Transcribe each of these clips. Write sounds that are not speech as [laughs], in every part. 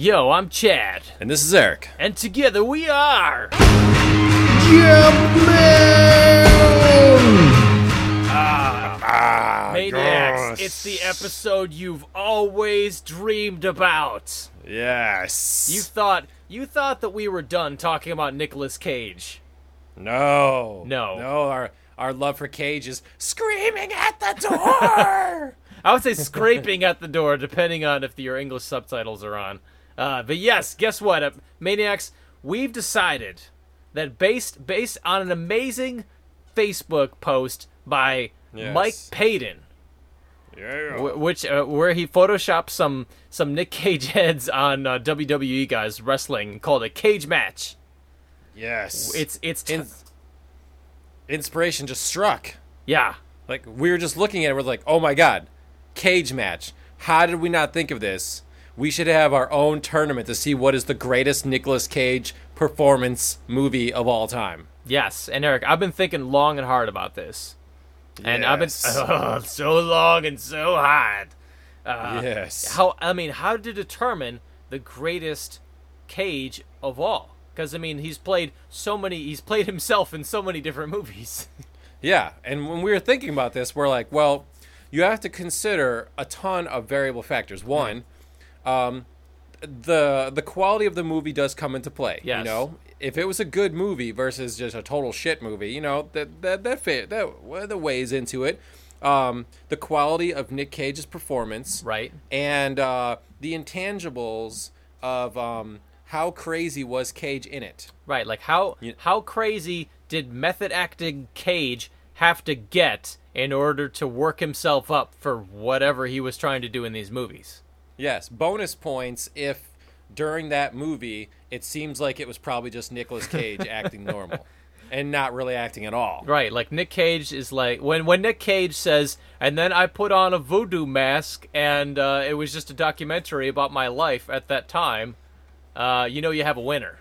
Yo, I'm Chad, And this is Eric. and together we are. Ah, Maniacs, it's the episode you've always dreamed about. Yes. You thought you thought that we were done talking about Nicolas Cage. No. No. No, our our love for Cage is screaming at the door. [laughs] I would say scraping at the door, depending on if your English subtitles are on. Uh, but yes, guess what, uh, Maniacs? We've decided that based based on an amazing Facebook post by Yes. Mike Payton, yeah. wh- which uh, where he photoshopped some some Nick Cage heads on uh, WWE guys wrestling, called a cage match. Yes. It's it's t- In- inspiration just struck. yeah. Like we were just looking at it, we're like, oh my god, cage match. How did we not think of this? We should have our own tournament to see what is the greatest Nicolas Cage performance movie of all time. Yes, and Eric, I've been thinking long and hard about this, and I've been [laughs] oh, so long and so hard. Uh, yes. How I mean, how to determine the greatest Cage of all? Because I mean, he's played so many. He's played [laughs] himself in so many different movies. [laughs] Yeah, and when we were thinking about this, we're like, well, you have to consider a ton of variable factors. One, um, the the quality of the movie does come into play. Yes. You know, if it was a good movie versus just a total shit movie, you know, that that that fit that that weighs into it. Um, the quality of Nick Cage's performance, right. and uh, the intangibles of um, how crazy was Cage in it. Right. Like how You- how crazy did method acting Cage have to get in order to work himself up for whatever he was trying to do in these movies? Yes, bonus points if during that movie it seems like it was probably just Nicolas Cage [laughs] acting normal and not really acting at all. Right, like Nick Cage is like when when Nick Cage says, and then I put on a voodoo mask, and uh, it was just a documentary about my life at that time. Uh, you know, you have a winner.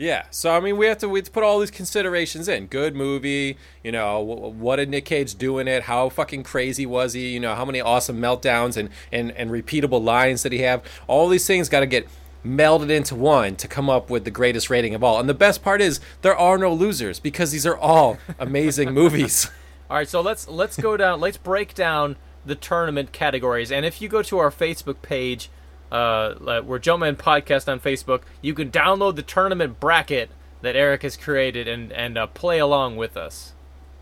Yeah, so I mean, we have to we have to put all these considerations in. Good movie, you know. wh- What did Nick Cage do in it? How fucking crazy was he? You know, how many awesome meltdowns and and and repeatable lines did he have? All these things got to get melded into one to come up with the greatest rating of all. And the best part is there are no losers because these are all [laughs] amazing movies. [laughs] All right, so let's let's go down. Let's break down the tournament categories. And if you go to our Facebook page, uh, we're Jumpman Podcast on Facebook, you can download the tournament bracket that Eric has created and and uh, play along with us.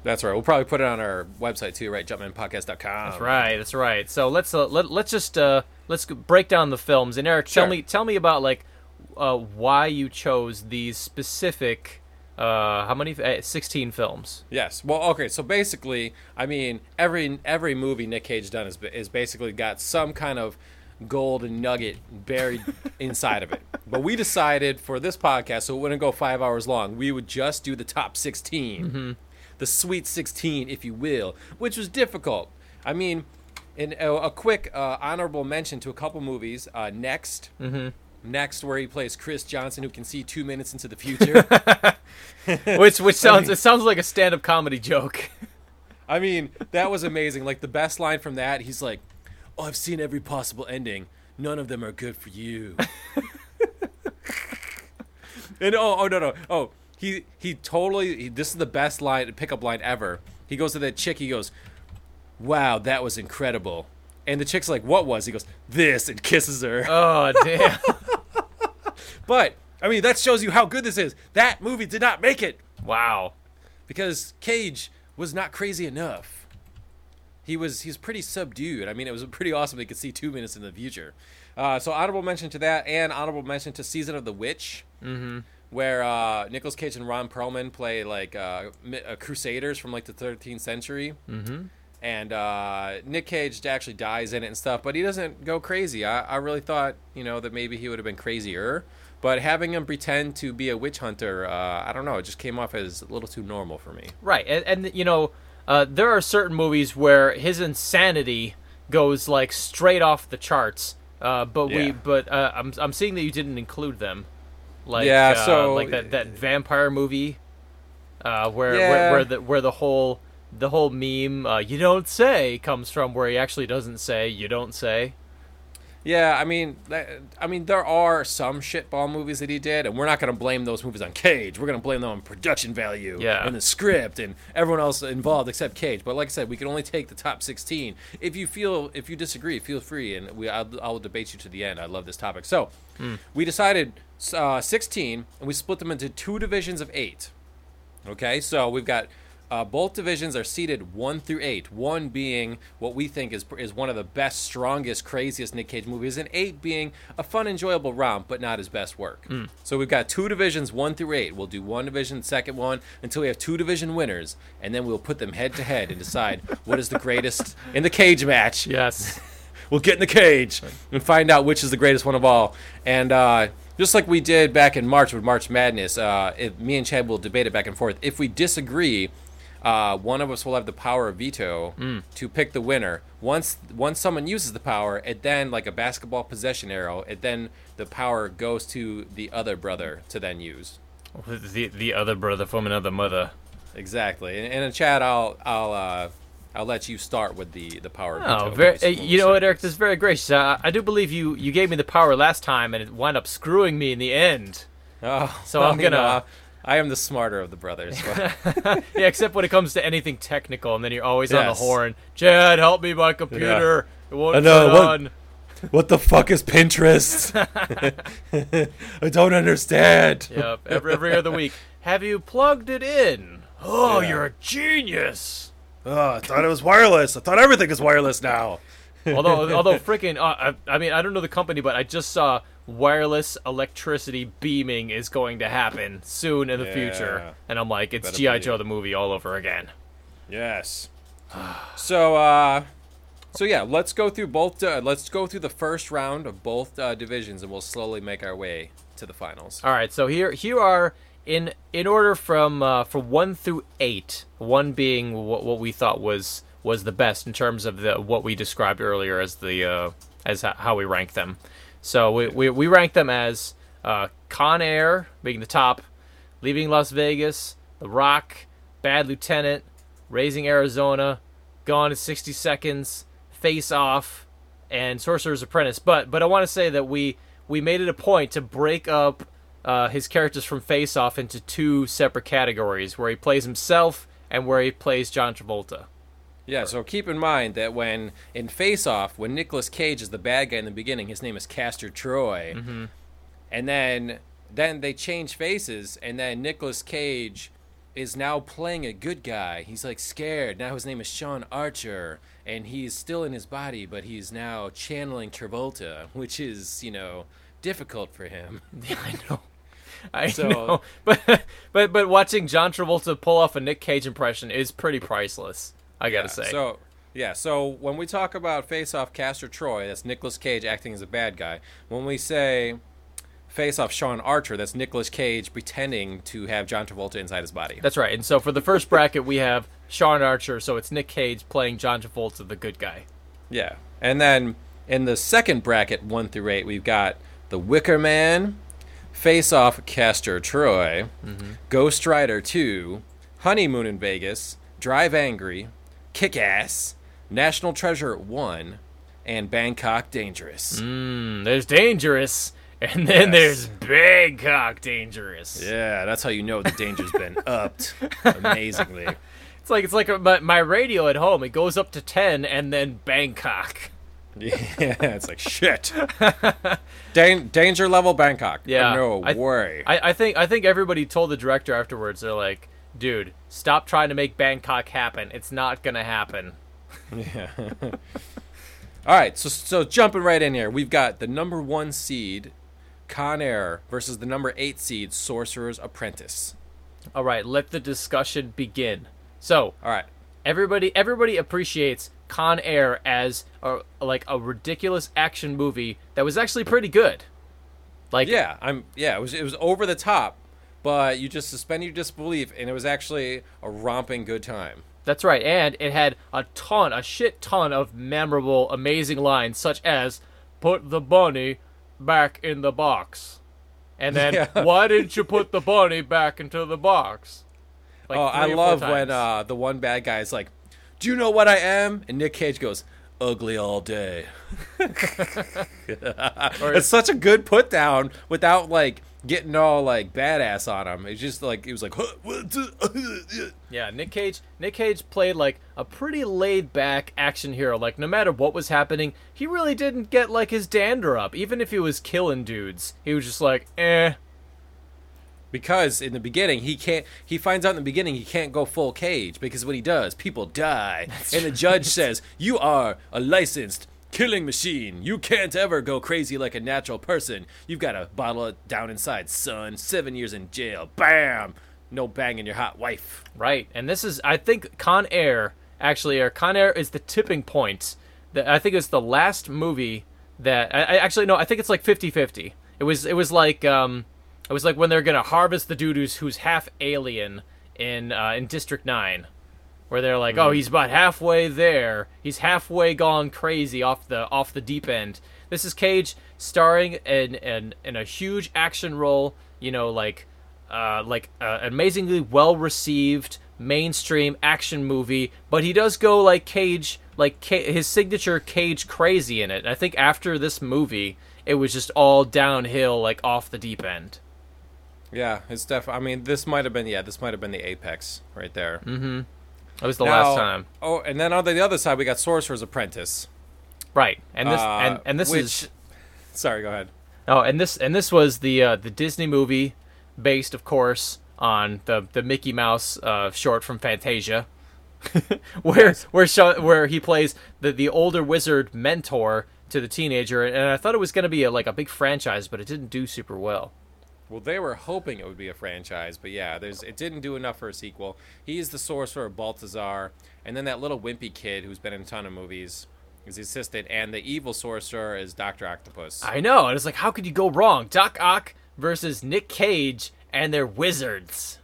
That's right. We'll probably put it on our website too, right? Jumpmanpodcast.com. That's right. That's right. So let's uh, let let's just uh, let's break down the films. And Eric, tell me tell me about like uh, why you chose these specific. Uh, how many? Uh, Sixteen films. Yes. Well, okay. So basically, I mean, every every movie Nick Cage done is is basically got some kind of golden nugget buried inside of it. But we decided for this podcast, so it wouldn't go five hours long, we would just do the top 16 the Sweet Sixteen, if you will, which was difficult. I mean, in a, a quick uh, honorable mention to a couple movies. Uh, Next. Next, where he plays Chris Johnson, who can see two minutes into the [laughs] future. [laughs] which which [laughs] sounds it sounds like a stand up comedy joke. I mean, that was amazing. Like the best line from that, he's like, "Oh, I've seen every possible ending. None of them are good for you." [laughs] and oh, oh no, no, oh, he he totally. He, this is the best line, pickup line ever. He goes to that chick. He goes, "Wow, that was incredible." And the chick's like, "What was?" He goes, "This," and kisses her. Oh damn! [laughs] But I mean, that shows you how good this is. That movie did not make it. wow. because Cage was not crazy enough. He was he's pretty subdued. I mean, it was [laughs] pretty awesome. They could see two minutes in the future. Uh, so honorable mention to that, and honorable mention to Season of the Witch, mm-hmm. where uh, Nicolas Cage and Ron Perlman play like uh, uh, crusaders from like the 13th century. Mm-hmm. And uh, Nick Cage actually dies in it and stuff, but he doesn't go crazy. I, I really thought, you know, that maybe he would have been crazier. But having him pretend to be a witch hunter, uh, I don't know, it just came off as a little too normal for me. Right, and, and you know, uh, there are certain movies where his insanity goes like straight off the charts. Uh, but we, but uh, I'm I'm seeing that you didn't include them. Like Yeah, uh, so- like that that vampire movie, uh, where, where Yeah. where the where the whole the whole meme uh, you don't say comes from where he actually doesn't say you don't say. Yeah, I mean, that- I mean, there are some shitball movies that he did, and we're not going to blame those movies on Cage. We're going to blame them on production value, Yeah. and the script, and everyone else involved except Cage. But like I said, we can only take the top sixteen. If you feel, if you disagree, feel free, and we, I'll, I'll debate you to the end. I love this topic. So, we decided uh, sixteen, and we split them into two divisions of eight. Okay, so we've got uh, both divisions are seated one through eight. One being what we think is is one of the best, strongest, craziest Nick Cage movies, and eight being a fun, enjoyable romp, but not his best work. So we've got two divisions, one through eight. We'll do one division, second one, until we have two division winners, and then we'll put them head to head and decide [laughs] what is the greatest in the cage match Yes. [laughs] we'll get in the cage and find out which is the greatest one of all. And uh, just like we did back in March with March Madness, uh, if, me and Chad will debate it back and forth. If we disagree, uh, one of us will have the power of veto to pick the winner. Once once someone uses the power, it then like a basketball possession arrow, it then the power goes to the other brother to then use. the the other brother from another mother. Exactly. And, and in Chad, I'll I'll uh, I'll let you start with the the power. Oh, veto very. uh, you know what, Eric? this. Is very gracious. Uh, I do believe you. You gave me the power last time, and it wound up screwing me in the end. Oh, So I'm gonna- I am the smarter of the brothers. [laughs] yeah, except when it comes to anything technical, and then you're always on the horn. Chad, help me, my computer. It won't I know, turn what- on. what the fuck is Pinterest? [laughs] I don't understand. Yep. Every every other week. Have you plugged it in? Oh, Yeah. you're a genius. Oh, I thought it was wireless. I thought everything is wireless now. Although [laughs] although freaking uh, I, I mean I don't know the company but I just saw wireless electricity beaming is going to happen soon in the Yeah. future and I'm like it's GI Joe the movie all over again. Yes. So, uh, so yeah, let's go through both. Uh, let's go through the first round of both uh, divisions, and we'll slowly make our way to the finals. All right, so here here are in in order from uh, from 1 through 8, 1 being what, what we thought was was the best in terms of the what we described earlier as the uh, as ho- how we rank them. So we we, we rank them as uh, Con Air being the top, Leaving Las Vegas, The Rock, Bad Lieutenant, Raising Arizona, Gone in 60 Seconds, Face Off, and Sorcerer's Apprentice. But but I want to say that we we made it a point to break up uh, his characters from Face Off into two separate categories, where he plays himself and where he plays John Travolta. Yeah. So keep in mind that when in Face Off, when Nicolas Cage is the bad guy in the beginning, his name is Castor Troy, mm-hmm. and then then they change faces, and then Nicolas Cage is now playing a good guy. He's like scared. Now his name is Sean Archer, and he's still in his body, but he's now channeling Travolta, which is, you know, difficult for him. [laughs] Yeah, I know. I So- know, [laughs] but but but watching John Travolta pull off a Nick Cage impression is pretty priceless. I gotta say. So, yeah, so when we talk about Face Off Castor Troy, that's Nicolas Cage acting as a bad guy. When we say Face Off Sean Archer, that's Nicolas Cage pretending to have John Travolta inside his body. That's right. And so for the first bracket, we have Sean Archer. So it's Nick Cage playing John Travolta, the good guy. Yeah. And then in the second bracket, 1 through 8, we've got The Wicker Man, Face Off Castor Troy, mm-hmm. Ghost Rider 2, Honeymoon in Vegas, Drive Angry, Kick Ass, National Treasure 1, and Bangkok Dangerous. Mm, there's Dangerous, and then Yes. there's Bangkok Dangerous. Yeah, that's how you know the danger's been [laughs] upped amazingly. It's like it's like a, my, my radio at home. It goes up to ten, and then Bangkok. [laughs] Yeah, it's like shit. [laughs] Dan- danger level Bangkok. Yeah, no I- way. I, I think I think everybody told the director afterwards. They're like, "Dude, stop trying to make Bangkok happen. It's not gonna happen." Yeah. [laughs] All right, so so jumping right in here, we've got the number one seed, Con Air, versus the number eight seed, Sorcerer's Apprentice. All right, let the discussion begin. So All right. everybody everybody appreciates Con Air as a, like a ridiculous action movie that was actually pretty good. Like Yeah, I'm. Yeah, it was it was over the top, but you just suspend your disbelief, and it was actually a romping good time. That's right, and it had a ton, a shit ton of memorable, amazing lines, such as "Put the bunny back in the box," and then [laughs] Yeah. "Why didn't you put the bunny back into the box?" Like oh, I three or four love when uh, the one bad guy is like, "Do you know what I am?" And Nick Cage goes, ugly all day. [laughs] [laughs] it's such a good put down without like getting all like badass on him. It's just like it was like [laughs] Yeah, Nick Cage. Nick Cage played like a pretty laid back action hero. Like no matter what was happening, he really didn't get like his dander up. Even if he was killing dudes, he was just like, eh. because in the beginning he can't he finds out in the beginning he can't go full cage because when he does people die and the judge says you are a licensed killing machine. You can't ever go crazy like a natural person. You've got to bottle it down inside son. Seven years in jail. Bam! No banging your hot wife. Right, and this is I think Con Air actually, or Con Air is the tipping point. That I think it's the last movie that I, I actually no, I think it's like 50-50. It was it was like um, it was like when they're gonna harvest the dude who's, half alien in uh, in District Nine, where they're like, oh, he's about halfway there. He's halfway gone crazy off the off the deep end. This is Cage starring in in, in a huge action role. You know, like uh, like uh, amazingly well received mainstream action movie, but he does go like Cage, like Ca- his signature Cage crazy in it. And I think after this movie, it was just all downhill, like off the deep end. yeah it's def i mean this might have been yeah this might have been the apex right there It was the Now- last time, oh and then on the other side we got sorcerer's apprentice right? And this Uh, and and this which- is sorry go ahead Oh, and this and this was the uh, the Disney movie, based, of course, on the the Mickey Mouse uh, short from Fantasia, [laughs] where where Sha- where he plays the the older wizard mentor to the teenager, and I thought it was going to be a, like a big franchise, but it didn't do super well. Well, they were hoping it would be a franchise, but yeah, there's it didn't do enough for a sequel. He's the sorcerer Balthazar, and then that little wimpy kid who's been in a ton of movies is the assistant, and the evil sorcerer is Doctor Octopus. I know, and it's like, how could you go wrong? Doc Ock versus Nick Cage, and they're wizards.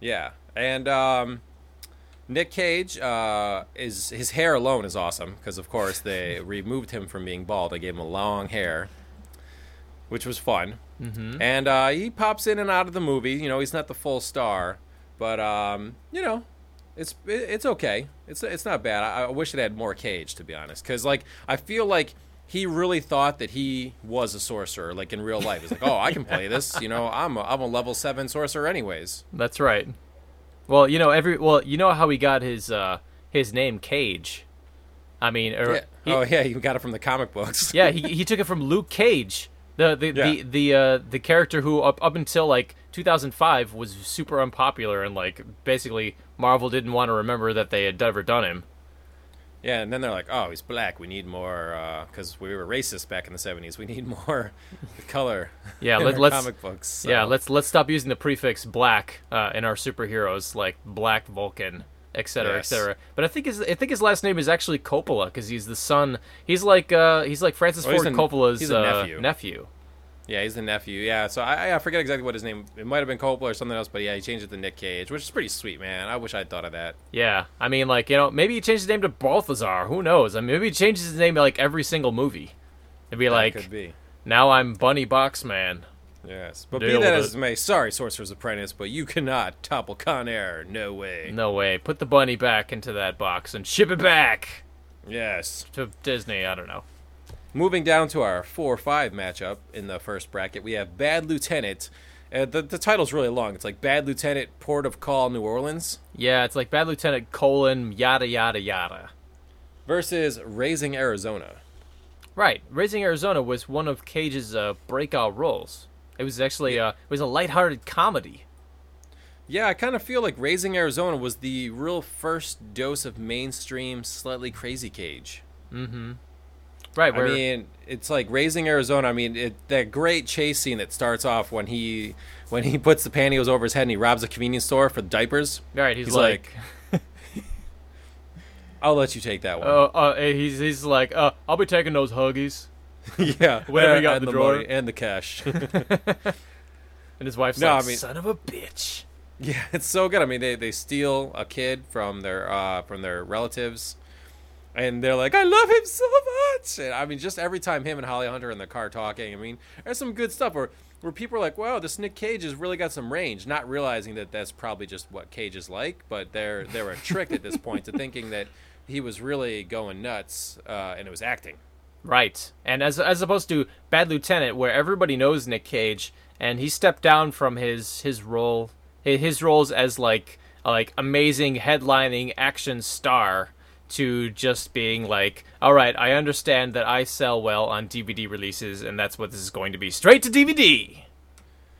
yeah, and um, Nick Cage uh, is his hair alone is awesome because of course they [laughs] removed him from being bald. They gave him a long hair, which was fun. Mm-hmm. And uh, he pops in and out of the movie. You know, he's not the full star, but um, you know, it's it's okay. It's it's not bad. I, I wish it had more Cage to be honest, because like I feel like he really thought that he was a sorcerer, like in real life. He's like, oh, I can play this. You know, I'm a, I'm a level seven sorcerer, anyways. That's right. Well, you know every well, you know how he got his uh his name Cage. I mean, or, Yeah. he- oh yeah, you got it from the comic books. yeah, he, he took it from Luke Cage, the the the Yeah. the, uh, the character who up up until like 2005 was super unpopular and like basically Marvel didn't want to remember that they had ever done him. Yeah, and then they're like, "Oh, he's black. We need more because we were racist back in the '70s. We need [laughs] more color." Yeah, in let- let's- comic books. so- Yeah, let's let's stop using the prefix black uh, in our superheroes like Black Vulcan, etc., Yes. etc. But I think his I think his last name is actually Coppola because he's the son. He's like uh, he's like Francis Oh, Ford a- Coppola's he's a uh, nephew. nephew. Yeah, he's the nephew. Yeah, so I, I forget exactly what his name. It might have been Coppola or something else, but yeah, he changed it to Nick Cage, which is pretty sweet, man. I wish I'd thought of that. Yeah, I mean, like you know, maybe he changed his name to Balthazar. Who knows? I mean, maybe he changes his name like every single movie. It'd be That like, be. now I'm Bunny Boxman. Yes, but Deal be that as it. it may, sorry, Sorcerer's Apprentice, but you cannot topple Con Air. No way. No way. Put the bunny back into that box and ship it back Yes. to Disney. I don't know. Moving down to our 4 5 matchup in the first bracket, we have Bad Lieutenant. Uh, the, the title's really long. It's like Bad Lieutenant, Port of Call, New Orleans, Yeah, it's like Bad Lieutenant colon yada yada yada. versus Raising Arizona. Right. Raising Arizona was one of Cage's uh, breakout roles. It was actually uh, it was a lighthearted comedy. Yeah, I kind of feel like Raising Arizona was the real first dose of mainstream, slightly crazy Cage. Mm-hmm. Right. I mean, it's like Raising Arizona. I mean, it, that great chase scene that starts off when he when he puts the pantyhose over his head and he robs a convenience store for diapers. right. He's, he's like, [laughs] I'll let you take that one. uh, uh, he's he's like, uh, I'll be taking those huggies. [laughs] yeah, whatever you got in and the drawer. money and the cash. [laughs] And his wife's No, like, I mean- son of a bitch. Yeah, [laughs] it's so good. I mean, they, they steal a kid from their uh, from their relatives, and they're like, "I love him so much." And I mean, just every time him and Holly Hunter are in the car talking, I mean, there's some good stuff where where people are like, "Wow, this Nick Cage has really got some range," not realizing that that's probably just what Cage is like, but they're they're a trick at this point to thinking that he was really going nuts, uh, and it was acting. Right. And as as opposed to Bad Lieutenant, where everybody knows Nick Cage, and he stepped down from his his role his roles as like like amazing headlining action star to just being like, all right, I understand that I sell well on DVD releases, and that's what this is going to be straight to DVD.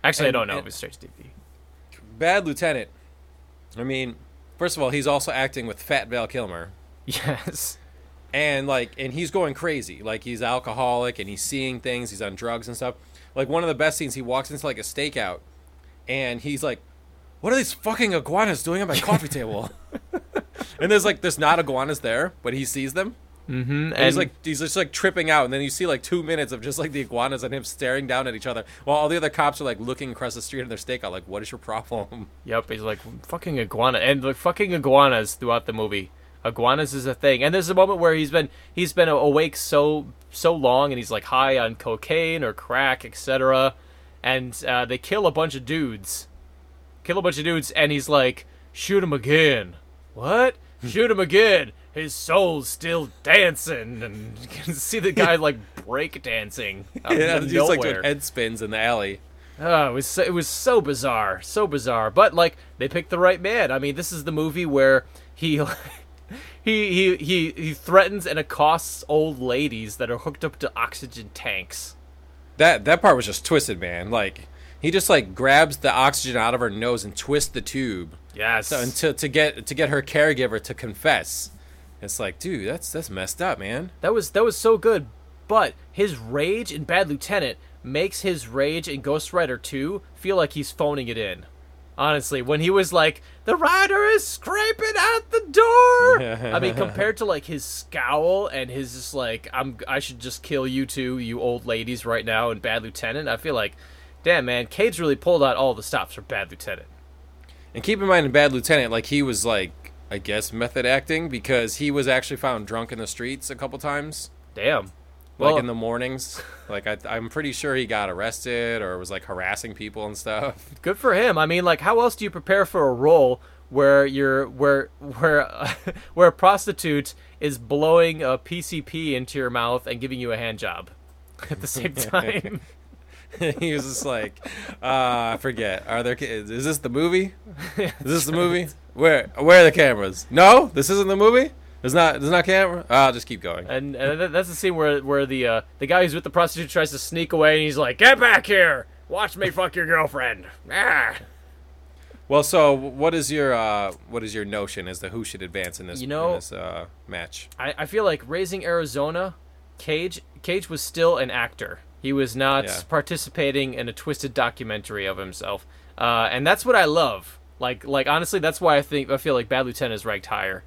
Actually, And- I don't know if it's straight to DVD. Bad Lieutenant. I mean, first of all, he's also acting with Fat Val Kilmer. [laughs] Yes. And like and he's going crazy. Like he's alcoholic and he's seeing things. He's on drugs and stuff. Like one of the best scenes he walks into like a stakeout and he's like what are these fucking iguanas doing at my coffee table? [laughs] And there's like there's not iguanas there but he sees them. Mm-hmm. and, he's like he's just like tripping out. And then you see like two minutes of just like the iguanas and him staring down at each other while all the other cops are like looking across the street at their stakeout like what is your problem? Yep, he's like fucking iguana. And like fucking iguanas throughout the movie. Iguanas is a thing, and there's a moment where he's been he's been awake so so long, and he's like high on cocaine or crack, etc. And uh, they kill a bunch of dudes, kill a bunch of dudes, and he's like, shoot him again. What? Shoot him again. His soul's still dancing, and you can [laughs] see the guy like break dancing yeah he's like doing head spins in the alley Oh, it was so, it was so bizarre, so bizarre. But like they picked the right man. I mean, this is the movie where he [laughs] he he he he threatens and accosts old ladies that are hooked up to oxygen tanks. That that part was just twisted, man. Like he just like grabs the oxygen out of her nose and twists the tube Yes. so, until to get to get her caregiver to confess. It's like, dude, that's that's messed up, man. that was that was so good. But his rage in Bad Lieutenant makes his rage in Ghost Rider 2 feel like he's phoning it in. Honestly, when he was like, "The rider is scraping at the door," [laughs] I mean, compared to like his scowl and his just like, "I'm I should just kill you two, you old ladies, right now." and Bad Lieutenant, I feel like, damn man, Cage really pulled out all the stops for Bad Lieutenant. And keep in mind, in Bad Lieutenant, like he was like, I guess method acting because he was actually found drunk in the streets a couple times, Damn. Like in the mornings. like I, I'm pretty sure he got arrested or was like harassing people and stuff. [laughs] good for him. I mean, like, how else do you prepare for a role where you're where where [laughs] where a prostitute is blowing a PCP into your mouth and giving you a hand job [laughs] at the same time? he was just like, uh, I forget. Are there? Kids? Is this the movie? Is this the movie? Where? Where are the cameras? No, this isn't the movie. There's not. There's not camera. I'll just keep going. and, and that's the scene where where the uh, the guy who's with the prostitute tries to sneak away, and he's like, "Get back here! Watch me fuck your girlfriend!" Ah. Well, so what is your uh, what is your notion as to who should advance in this You know- this uh, match? I, I feel like raising Arizona, Cage Cage was still an actor. He was not Yeah. participating in a twisted documentary of himself, uh, and that's what I love. Like like honestly, that's why I think I feel like Bad Lieutenant is ranked higher.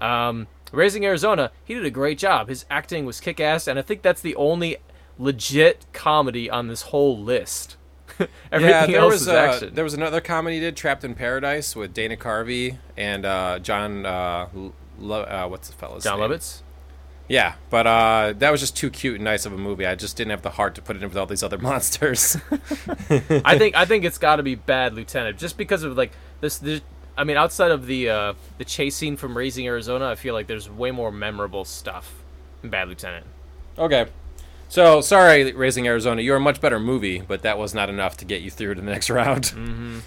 Um, raising Arizona, he did a great job. His acting was kick ass, and I think that's the only legit comedy on this whole list. [laughs] Everything yeah, there else was is uh, action. there was another comedy he did, Trapped in Paradise, with Dana Carvey and uh, John. Uh, Lo- uh, what's the fellow's John name? Lovitz. Yeah, but uh, that was just too cute and nice of a movie. I just didn't have the heart to put it in with all these other [laughs] monsters. [laughs] I think I think it's got to be Bad Lieutenant just because of like this. this I mean, outside of the uh, the chase scene from Raising Arizona, I feel like there's way more memorable stuff in Bad Lieutenant. okay. So, sorry, Raising Arizona. You're a much better movie, but that was not enough to get you through to the [laughs] next round. Mm-hmm.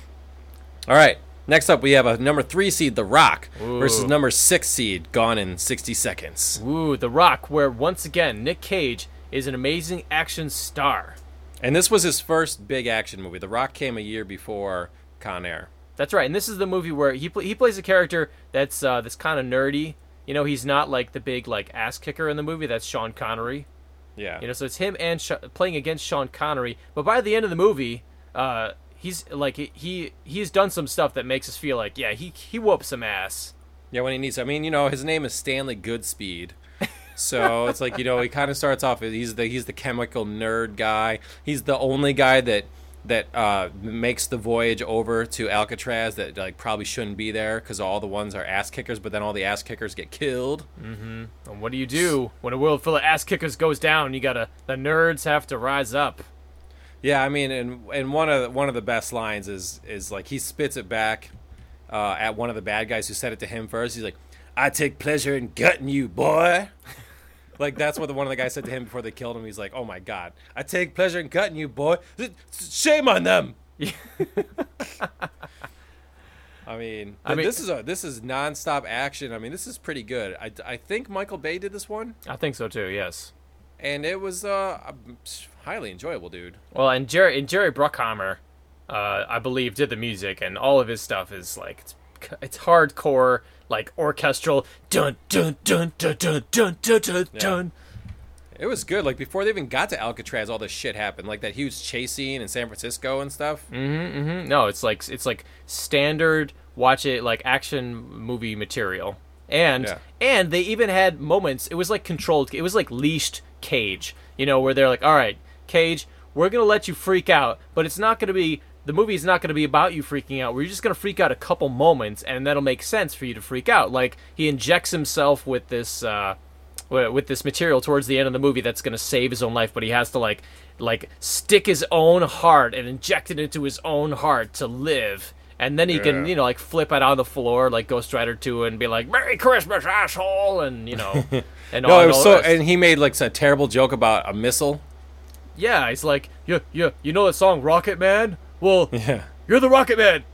All right. Next up, we have a number three seed, The Rock, versus number six seed, Gone in 60 Seconds. Ooh, The Rock, where once again Nick Cage is an amazing action star. And this was his first big action movie. The Rock came a year before Con Air. That's right, and this is the movie where he pl- he plays a character that's uh, that's kind of nerdy. You know, he's not like the big like ass kicker in the movie. That's Sean Connery. Yeah. You know, so it's him and Sh- playing against Sean Connery. But by the end of the movie, uh, he's like he- he he's done some stuff that makes us feel like yeah he he whooped some ass. Yeah, when he needs. I mean, you know, his name is Stanley Goodspeed, so it's like you know he kind of starts off. He's the he's the chemical nerd guy. He's the only guy that that uh, makes the voyage over to Alcatraz that like probably shouldn't be there because all the ones are ass kickers, but then all the ass kickers get killed. And what do you do when a world full of ass kickers goes down? You gotta the nerds have to rise up. Yeah, I mean, and and one of the, one of the best lines is is like he spits it back uh, at one of the bad guys who said it to him first. He's like, I take pleasure in gutting you, boy. Like that's what the, one of the guys said to him before they killed him. He's like, "Oh my god, I take pleasure in cutting you, boy. Shame on them." [laughs] I mean, I mean- this is a this is nonstop action. I mean, this is pretty good. I, I think Michael Bay did this one, I think so too. Yes. and it was uh highly enjoyable, dude. Well, and Jerry and Jerry Bruckheimer, uh, I believe, did the music, and all of his stuff is like it's, it's hardcore, like orchestral, dun dun dun dun dun dun dun dun. dun. It was good. Like before they even got to Alcatraz, all this shit happened. Like that huge chase scene in San Francisco and stuff. Mm-hmm. No, it's like it's like standard watch it like action movie material. And Yeah. and they even had moments. It was like controlled. It was like leashed cage. You know, where they're like, "All right, cage, we're gonna let you freak out, but it's not gonna be." The movie is not going to be about you freaking out. We're just going to freak out a couple moments, and that'll make sense for you to freak out. Like he injects himself with this uh, with this material towards the end of the movie that's going to save his own life, but he has to like like stick his own heart and inject it into his own heart to live. And then he can, you know, like flip it on the floor like Ghost Rider 2 and be like, "Merry Christmas, asshole!" and you know, [laughs] and all, No, it and was all so. And he made like a terrible joke about a missile. yeah, he's like, "Yeah, yeah, you know that song Rocket Man? Well, Yeah. you're the Rocket Man." [laughs]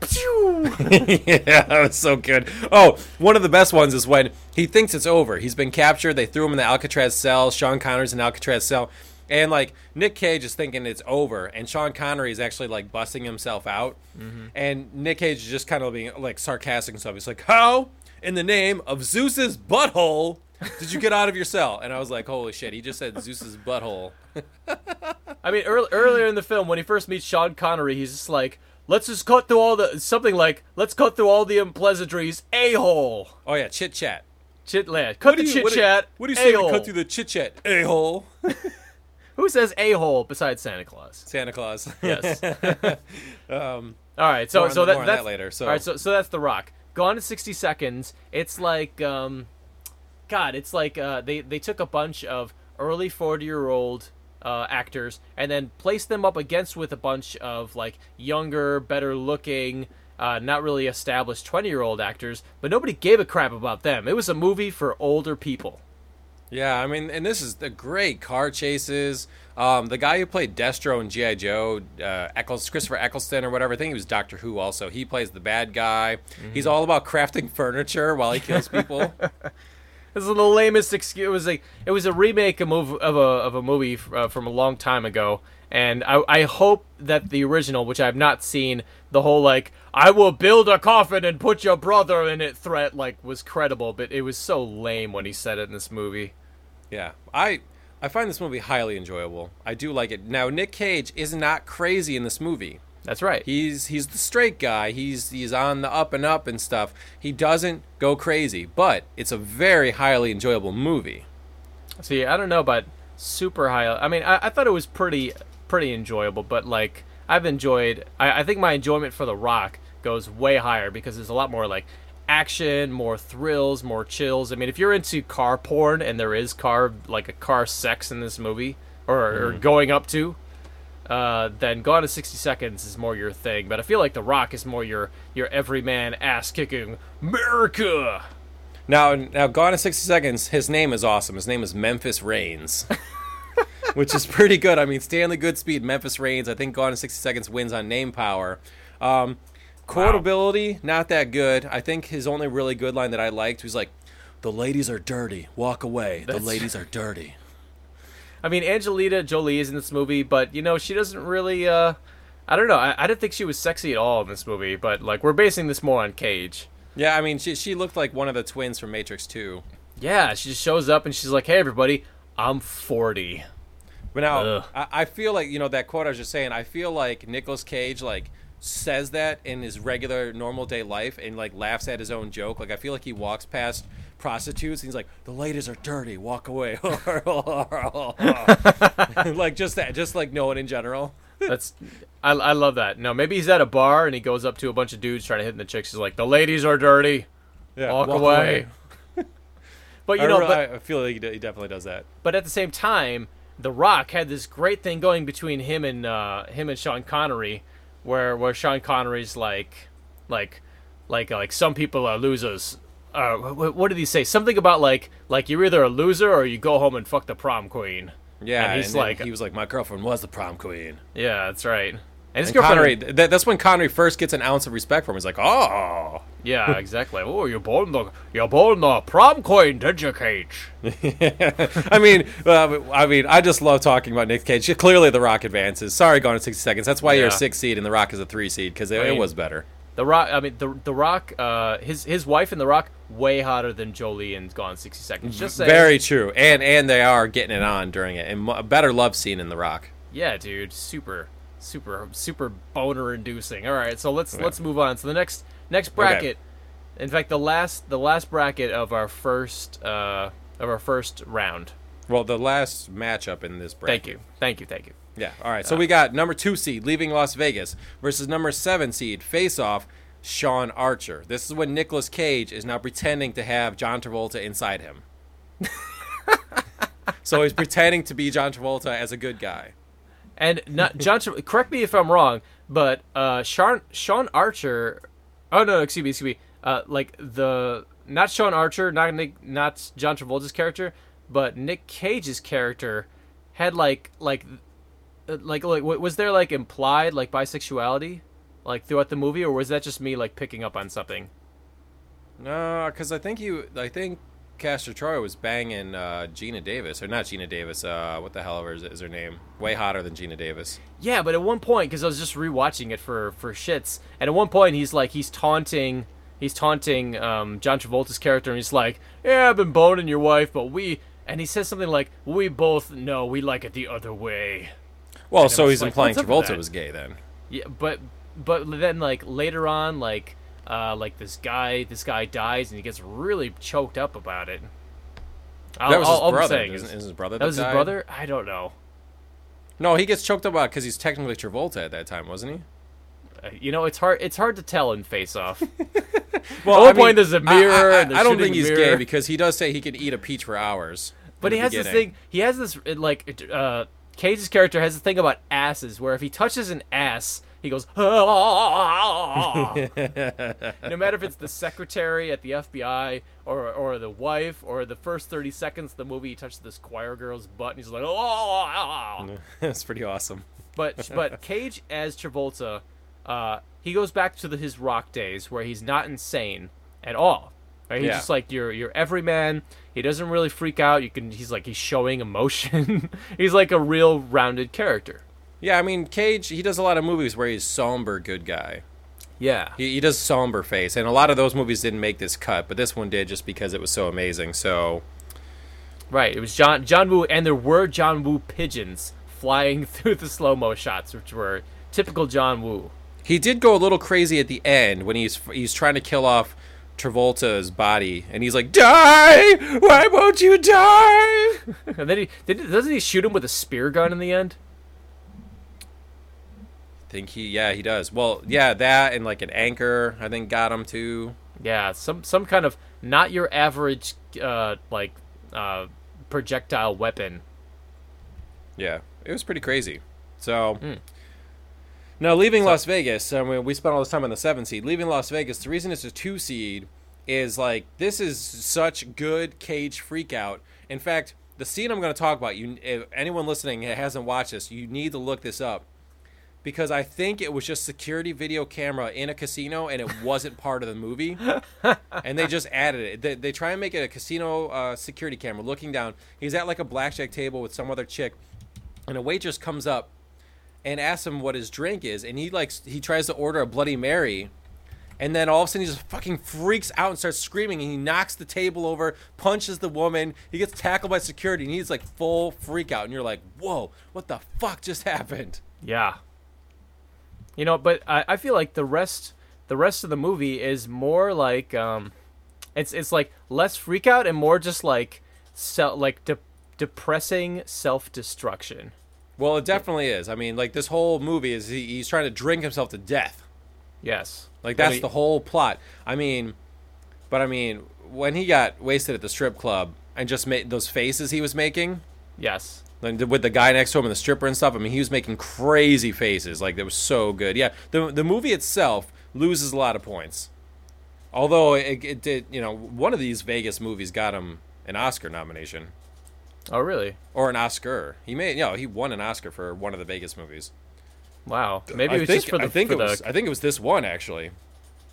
Yeah, that was so good. Oh, one of the best ones is when he thinks it's over. He's been captured. They threw him in the Alcatraz cell. Sean Connery's in Alcatraz cell. And like Nick Cage is thinking it's over, and Sean Connery is actually like busting himself out, mm-hmm. and Nick Cage is just kind of being like sarcastic and stuff. He's like, "How in the name of Zeus's butthole did you get out of your cell?" And I was like, "Holy shit!" He just said Zeus's butthole. I mean, earl- earlier in the film, when he first meets Sean Connery, he's just like, "Let's just cut through all the something like, let's cut through all the unpleasantries, a hole." Oh yeah, chit chat. Chit land. Cut the you- chit what do- chat. What do you say we cut through the chit chat? A hole. [laughs] Who says a hole besides Santa Claus? Santa Claus. Yes. [laughs] um, All right, so so that, that's that later, so- all right, so so that's the Rock. Gone in sixty seconds. It's like, um, God, it's like uh, they they took a bunch of early forty year old uh, actors and then placed them up against with a bunch of like younger, better looking. Uh, not really established 20 year old actors, but nobody gave a crap about them. It was a movie for older people. yeah, I mean, and this is the great car chases. Um, the guy who played Destro in GI Joe, uh, Eccles, Christopher Eccleston or whatever. I think he was Doctor Who. Also, he plays the bad guy. Mm-hmm. He's all about crafting furniture while he kills people. [laughs] This is the lamest excuse. It was a it was a remake of, of a of a movie uh, from a long time ago, and I I hope that the original, which I've not seen, the whole like I will build a coffin and put your brother in it threat like was credible, but it was so lame when he said it in this movie. yeah, I I find this movie highly enjoyable. I do like it. Now, Nick Cage is not crazy in this movie. That's right. He's he's the straight guy. He's he's on the up and up and stuff. He doesn't go crazy, but it's a very highly enjoyable movie. See, I don't know about super high. I mean, I, I thought it was pretty pretty enjoyable, but like I've enjoyed. I, I think my enjoyment for The Rock goes way higher because there's a lot more like action, more thrills, more chills. I mean, if you're into car porn and there is car like a car sex in this movie or, or mm-hmm. going up to. Uh, then Gone in 60 Seconds is more your thing, but I feel like The Rock is more your your everyman ass kicking America. Now, now, Gone in sixty seconds. His name is awesome. His name is Memphis Raines, [laughs] which is pretty good. I mean, Stanley Goodspeed, Memphis Raines. I think Gone in sixty seconds wins on name power. Um, quotability, not that good. I think his only really good line that I liked was like, "The ladies are dirty. Walk away. That's- The ladies are dirty." I mean, Angelina Jolie is in this movie, but you know, she doesn't really. Uh, I don't know. I, I didn't think she was sexy at all in this movie, but like we're basing this more on Cage. Yeah, I mean, she she looked like one of the twins from Matrix Two. Yeah, she just shows up and she's like, "Hey, everybody, I'm 40." But now I, I feel like you know that quote I was just saying. I feel like Nicolas Cage like says that in his regular normal day life and like laughs at his own joke. Like I feel like he walks past prostitutes and he's like, "The ladies are dirty. Walk away." [laughs] like just that, just like no one in general. That's I, I love that. No, maybe he's at a bar and he goes up to a bunch of dudes trying to hit the chicks. He's like, "The ladies are dirty. Yeah, Walk, away." [laughs] but you know, I, but I feel like he, he definitely does that. but at the same time, The Rock had this great thing going between him and uh, him and Sean Connery, where where Sean Connery's like, like, like like some people are losers, uh, what did he say? Something about like like you're either a loser or you go home and fuck the prom queen. Yeah, And he's then like- he was like, my girlfriend was the prom queen. Yeah, that's right. And his And girlfriend. Connery, that, that's when Connery first gets an ounce of respect from him. He's like, oh. Yeah, exactly. Oh, you're born the you're born the prom queen, did you, Cage? [laughs] I mean, uh, I mean, I just love talking about Nick Cage. Clearly, The Rock advances. Sorry, going to sixty seconds. That's why you're a six seed and The Rock is a three seed because it, I it was better. The Rock. I mean, the the Rock. Uh, his his wife and the Rock way hotter than Jolie in Gone sixty seconds. Just saying. Very true, and and they are getting it on during it, and a better love scene in The Rock. Yeah, dude. Super, super, super boner inducing. All right, so let's Yeah. let's move on. So the next next bracket. In fact, the last the last bracket of our first uh of our first round. Well, the last matchup in this bracket. Thank you, thank you, thank you. Yeah. All right. So we got number two seed leaving Las Vegas versus number seven seed face off Sean Archer. This is when Nicolas Cage is now pretending to have John Travolta inside him. [laughs] so he's pretending to be John Travolta as a good guy. And not John. Correct me if I'm wrong, but uh, Sean Sean Archer. Oh no, excuse me, excuse me. Uh, like the not Sean Archer, not Nick, not John Travolta's character, but Nick Cage's character had like like like like was there like implied like bisexuality like throughout the movie, or was that just me like picking up on something? No, because I think you, I think Castor Troy was banging uh, Gina Davis, or not Gina Davis. Uh, what the hell is, is her name? Way hotter than Gina Davis. Yeah, but at one point, because I was just rewatching it for for shits, and at one point he's like he's taunting he's taunting um, John Travolta's character, and he's like, "Yeah, I've been boning your wife, but we," and he says something like, "We both know we like it the other way." Well, so he's like, implying what's up with Travolta was gay then. Yeah, but but then like later on, like uh, like this guy this guy dies, and he gets really choked up about it. I'll- that was his all I'm brother. Isn't, is- his brother? that was his brother. I don't know. No, he gets choked up about because he's technically Travolta at that time, wasn't he? Uh, You know, it's hard. It's hard to tell in Face Off. [laughs] Well, At one point there's a mirror I, I, and I don't think he's mirror. gay because he does say he can eat a peach for hours. But he has this thing. He has this like uh, Cage's character has a thing about asses, where if he touches an ass, he goes. Ah, ah, ah, [laughs] no matter if it's the secretary at the FBI or or the wife or the first thirty seconds of the movie, he touches this choir girl's butt and he's like, oh. [laughs] That's pretty awesome. But [laughs] but Cage as Travolta, uh, he goes back to the, his rock days where he's not insane at all. Right? He's Yeah. just like your your everyman. He doesn't really freak out. You can he's like he's showing emotion. [laughs] he's like a real rounded character. Yeah, I mean, Cage, he does a lot of movies where he's somber good guy. Yeah. He, he does somber face, and a lot of those movies didn't make this cut, but this one did just because it was so amazing. So, Right. It was John John Woo and there were John Woo pigeons flying [laughs] through the slow mo shots, which were typical John Woo. he did go a little crazy at the end when he's he's trying to kill off Travolta's body, and he's like, "Die! Why won't you die?" [laughs] And then he did, doesn't he shoot him with a spear gun in the end? think he, yeah, he does. Well, yeah, that and like an anchor, I think got him too. Yeah, some some kind of not your average uh like uh projectile weapon. Yeah, it was pretty crazy. So Hmm. Now leaving Las Vegas, I mean, we spent all this time on the seven seed. Leaving Las Vegas, the reason it's a two seed is like this is such good cage freak out. In fact, the scene I'm going to talk about, you if anyone listening that hasn't watched this, you need to look this up because I think it was just security video camera in a casino and it wasn't part of the movie. [laughs] and they just added it. They, they try and make it a casino uh, security camera looking down. He's at like a blackjack table with some other chick, and a waitress comes up and asks him what his drink is, and he likes he tries to order a Bloody Mary. And then all of a sudden he just fucking freaks out and starts screaming and he knocks the table over, punches the woman, he gets tackled by security and he's like full freak out and you're like, Whoa, what the fuck just [laughs] happened? Yeah. You know, but I, I feel like the rest the rest of the movie is more like um it's it's like less freak out and more just like self like de- depressing self-destruction. Well, it definitely is. I mean, like this whole movie is he, he's trying to drink himself to death. Yes. Like that's Really- the whole plot. I mean, but I mean, when he got wasted at the strip club and just made those faces he was making, Yes. like with the guy next to him and the stripper and stuff. I mean, he was making crazy faces. Like that was so good. Yeah, the the movie itself loses a lot of points. Although it, it did, you know, one of these Vegas movies got him an Oscar nomination Oh, really? or an Oscar. He made, you know, he won an Oscar for one of the Vegas movies. Wow. Maybe I it was think, just for the I think it the was. I think it was this one actually.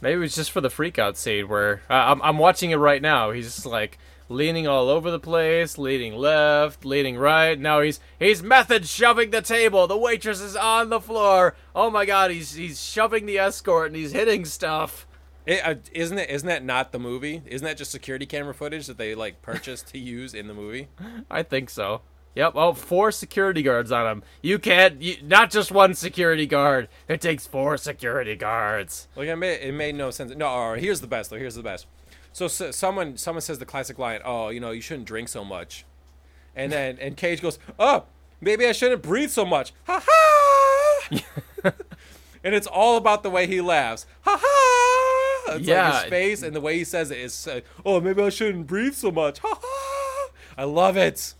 maybe it was just for the freak out scene where uh, I'm I'm watching it right now. He's just like leaning all over the place, leaning left, leaning right. Now he's he's method shoving the table. The waitress is on the floor. Oh my god, he's he's shoving the escort and he's hitting stuff. It, uh, isn't it? Isn't that not the movie? Isn't that just security camera footage that they like purchased to use in the movie? I think so. Yep. Oh, four security guards on him. You can't. You, not just one security guard. It takes four security guards. Like it made, it made no sense. No, right, here's the best though. Here's the best. So, so someone someone says the classic line, "Oh, you know, you shouldn't drink so much," and then [laughs] and Cage goes, "Oh, maybe I shouldn't breathe so much." Ha ha! [laughs] and it's all about the way he laughs. Ha ha! It's like Yeah. his face and the way he says it is. Uh, oh, maybe I shouldn't breathe so much. Ha ha! I love it.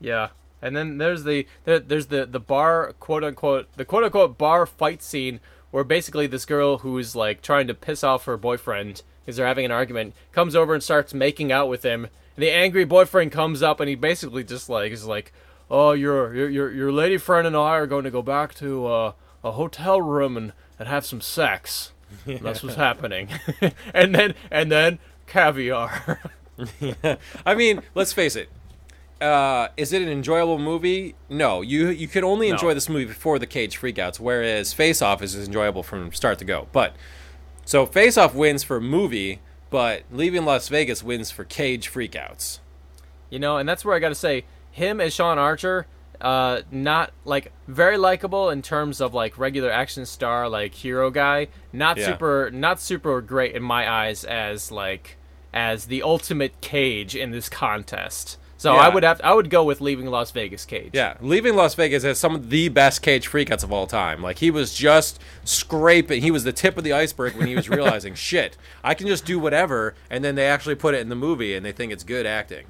Yeah. And then there's the there, there's the the bar quote unquote the quote unquote bar fight scene where basically this girl who's like trying to piss off her boyfriend because they're having an argument comes over and starts making out with him. And the angry boyfriend comes up and he basically just like is like, "Oh, your your your, your lady friend and I are going to go back to uh, a hotel room and, and have some sex." And [laughs] That's what's happening. [laughs] and then and then caviar. [laughs] I mean, let's face it. Uh, is it an enjoyable movie? No. You you can only No. enjoy this movie before the cage freakouts, whereas Face Off is enjoyable from start to go. But so Face Off wins for movie, but Leaving Las Vegas wins for cage freakouts. You know, and that's where I got to say, him as Sean Archer, uh, not like very likable in terms of like regular action star, like hero guy. Not Yeah. super, not super great in my eyes as like as the ultimate Cage in this contest. So Yeah. I would have, I would go with leaving Las Vegas Cage. Yeah, Leaving Las Vegas has some of the best cage freakouts of all time. Like he was just scraping. He was the tip of the iceberg when he was [laughs] realizing, shit, I can just do whatever, and then they actually put it in the movie, and they think it's good acting.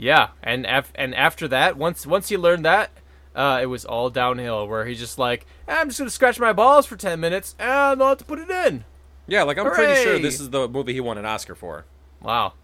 Yeah, and af- and after that, once once he learned that, uh, it was all downhill. Where he's just like, I'm just gonna scratch my balls for ten minutes, and I'll have to put it in. Yeah, like I'm pretty sure this is the movie he won an Oscar for. Wow.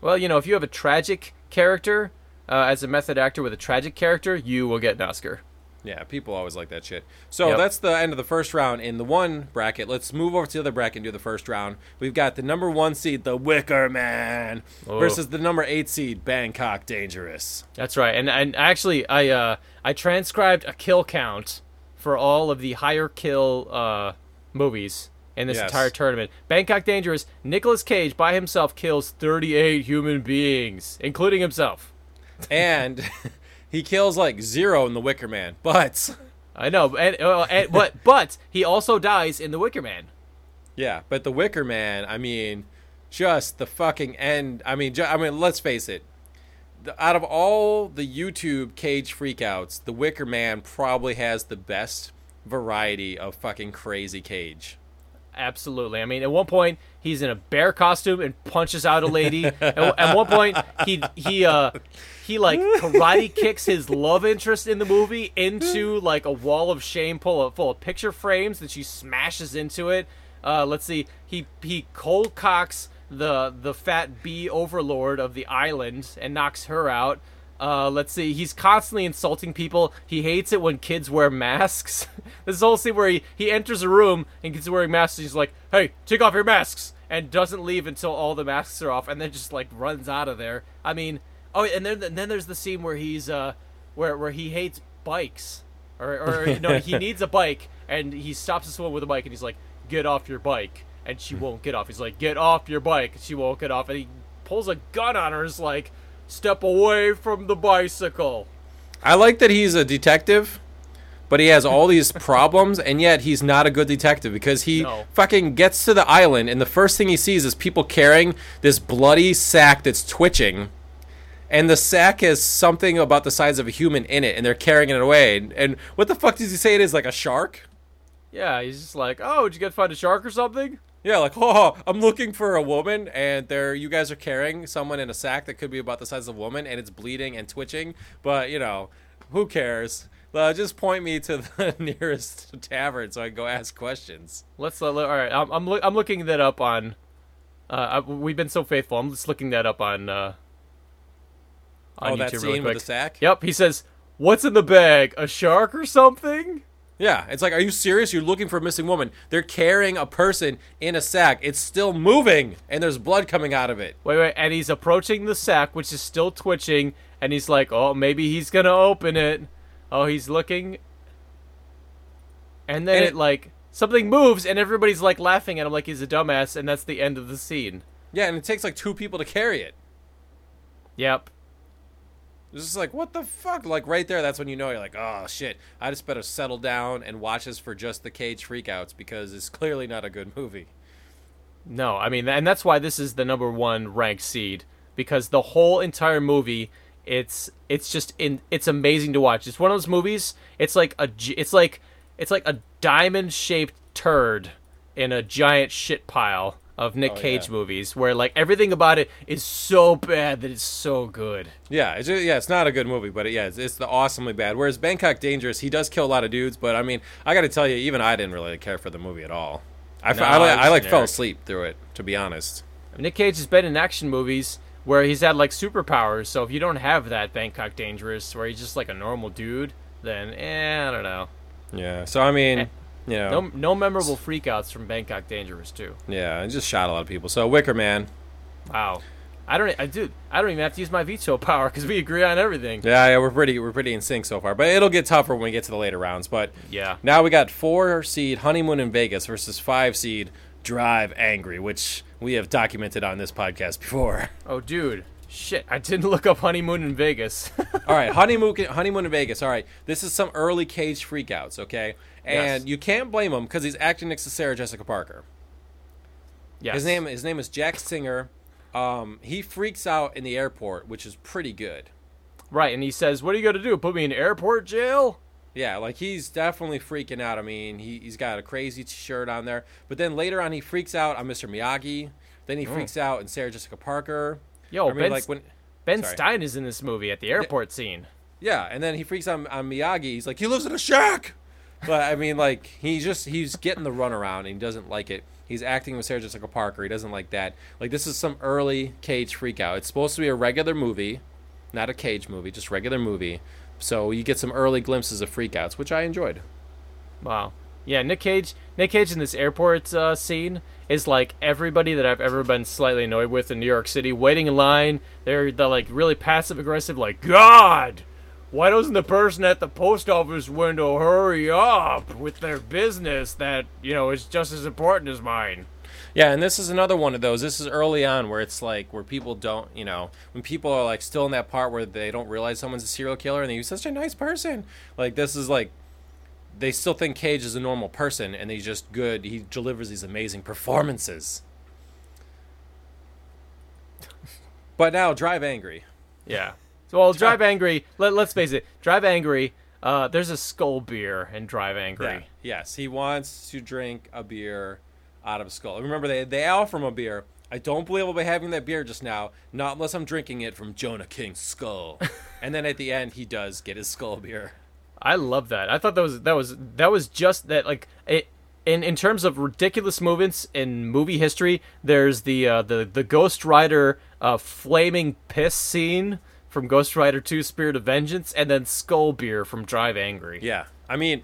Well, you know, if you have a tragic character uh, as a method actor with a tragic character, you will get an Oscar. Yeah, people always like that shit. So Yep. that's the end of the first round in the one bracket. Let's move over to the other bracket and do the first round. We've got the number one seed, the Wicker Man, Oh. versus the number eight seed, Bangkok Dangerous. That's right. And and actually, I uh, I transcribed a kill count for all of the higher kill uh, movies in this Yes. entire tournament. Bangkok Dangerous. Nicolas Cage by himself kills 38 human beings, including himself. And [laughs] he kills like zero in the Wicker Man, but I know, and, uh, and but but he also dies in The Wicker Man. yeah, but the Wicker Man, I mean, just the fucking end. I mean, ju- I mean, let's face it. The, out of all the YouTube cage freakouts, the Wicker Man probably has the best variety of fucking crazy cage. Absolutely. I mean, at one point he's in a bear costume and punches out a lady. [laughs] at, at one point he he uh he like karate kicks his love interest in the movie into like a wall of shame full of full of picture frames that she smashes into it. Uh, let's see. He he cold cocks the the fat bee overlord of the island and knocks her out. Uh, let's see. He's constantly insulting people. He hates it when kids wear masks. [laughs] this whole scene where he, he enters a room and kids are wearing masks. And he's like, "Hey, take off your masks," and doesn't leave until all the masks are off, and then just like runs out of there. I mean, oh, and then and then there's the scene where he's uh, where where he hates bikes, or or [laughs] no, he needs a bike, and he stops this woman with a bike, and he's like, "Get off your bike," and she won't get off. He's like, "Get off your bike," and she won't get off, and he pulls a gun on her. and Is like, "Step away from the bicycle." I like that he's a detective, but he has all these [laughs] problems, and yet he's not a good detective because he No. fucking gets to the island, and the first thing he sees is people carrying this bloody sack that's twitching, and the sack has something about the size of a human in it, and they're carrying it away. And, and what the fuck does he say it is? Like a shark? Yeah, he's just like, "Oh, did you get find a shark or something?" Yeah, like, [laughs] oh, I'm looking for a woman, and there you guys are carrying someone in a sack that could be about the size of a woman, and it's bleeding and twitching. But you know, who cares? Uh, just point me to [laughs] the nearest tavern so I can go ask questions. Let's let, all right. I'm I'm, loo- I'm looking that up on. Uh, I, we've been so faithful. I'm just looking that up on. Uh, on oh, YouTube that really quick. with the sack. Yep, he says, "What's in the bag? A shark or something?" Yeah, it's like, are you serious? You're looking for a missing woman. They're carrying a person in a sack. It's still moving, and there's blood coming out of it. Wait, wait, and he's approaching the sack, which is still twitching, and he's like, "Oh, maybe he's gonna open it." Oh, he's looking, and then And it, it- like something moves, and everybody's like laughing at him like he's a dumbass, and that's the end of the scene. Yeah, and it takes like two people to carry it. Yep. It's just like, what the fuck? Like right there, that's when you know you're like, oh shit. I just better settle down and watch this for just the cage freakouts because it's clearly not a good movie. No, I mean, and that's why this is the number one ranked seed because the whole entire movie, it's it's just in it's amazing to watch. It's one of those movies. It's like a it's like it's like a diamond shaped turd in a giant shit pile of Nick Oh, Cage yeah. movies, where like everything about it is so bad that it's so good. Yeah, it's just, yeah, it's not a good movie, but yeah, it's, it's the awesomely bad. Whereas Bangkok Dangerous, he does kill a lot of dudes, but I mean, I got to tell you, even I didn't really care for the movie at all. I, No, I, like- I like fell asleep through it, to be honest. Nick Cage has been in action movies where he's had like superpowers. So if you don't have that Bangkok Dangerous, where he's just like a normal dude, then eh, I don't know. Yeah, so I mean, Eh. You know, No, no memorable freakouts from Bangkok Dangerous too. yeah, it just shot a lot of people. So Wicker Man, Wow, I don't, I do, I don't even have to use my veto power because we agree on everything. yeah, yeah, we're pretty, we're pretty in sync so far, but it'll get tougher when we get to the later rounds. But Yeah, now we got four seed Honeymoon in Vegas versus five seed Drive Angry, which we have documented on this podcast before. [laughs] Oh, dude, shit, I didn't look up honeymoon in Vegas. [laughs] All right, honeymoon, honeymoon in Vegas. All right, this is some early Cage freakouts, okay? And Yes. you can't blame him because he's acting next to Sarah Jessica Parker. yes, His name, his name is Jack Singer. Um, he freaks out in the airport, which is pretty good. right, and he says, "What are you gonna do? Put me in airport jail?" Yeah, like he's definitely freaking out. I mean, he, he's got a crazy shirt on there. But then later on, he freaks out on Mr. Miyagi. Then he freaks out in Sarah Jessica Parker. Yo, I mean, Ben, like when, ben. Stein is in this movie at the airport scene. Yeah, and then he freaks out on, on Miyagi. He's like, he lives in a shack. But I mean, like he's just he's getting the runaround and he doesn't like it. He's acting with Sarah Jessica Parker. He doesn't like that. Like this is some early Cage freakout. It's supposed to be a regular movie, not a Cage movie, just regular movie. So you get some early glimpses of freakouts, which I enjoyed. Wow. Yeah, Nick Cage. Nick Cage in this airport uh, scene is like everybody that I've ever been slightly annoyed with in New York City, waiting in line. They're the like really passive aggressive, like God. Why doesn't the person at the post office window hurry up with their business that you know is just as important as mine? Yeah, and this is another one of those. This is early on where it's like where people don't, you know, when people are like still in that part where they don't realize someone's a serial killer and he's such a nice person. Like this is like they still think Cage is a normal person and he's just good. He delivers these amazing performances. [laughs] But now Drive Angry. Yeah. So, well, Drive Angry. Let, let's face it. Drive Angry. Uh, there's a skull beer in Drive Angry. Yeah. Yes, he wants to drink a beer out of a skull. Remember, they they offer him a beer. I don't believe I'll be having that beer just now, not unless I'm drinking it from Jonah King's skull. [laughs] and then at the end, he does get his skull beer. I love that. I thought that was that was that was just that like it in in terms of ridiculous movements in movie history. There's the uh, the the Ghost Rider uh, flaming piss scene from Ghost Rider 2: Spirit of Vengeance, and then Skull Beer from Drive Angry. Yeah, I mean,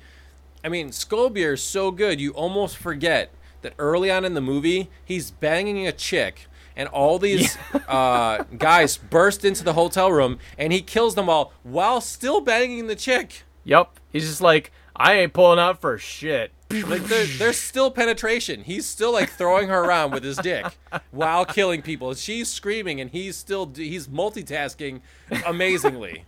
I mean, skull beer is so good you almost forget that early on in the movie he's banging a chick. And all these [laughs] uh, guys burst into the hotel room, and he kills them all while still banging the chick. Yep. He's just like I ain't pulling out for shit. Like there, there's still penetration. He's still like throwing her around with his dick while killing people. She's screaming and he's still he's multitasking amazingly.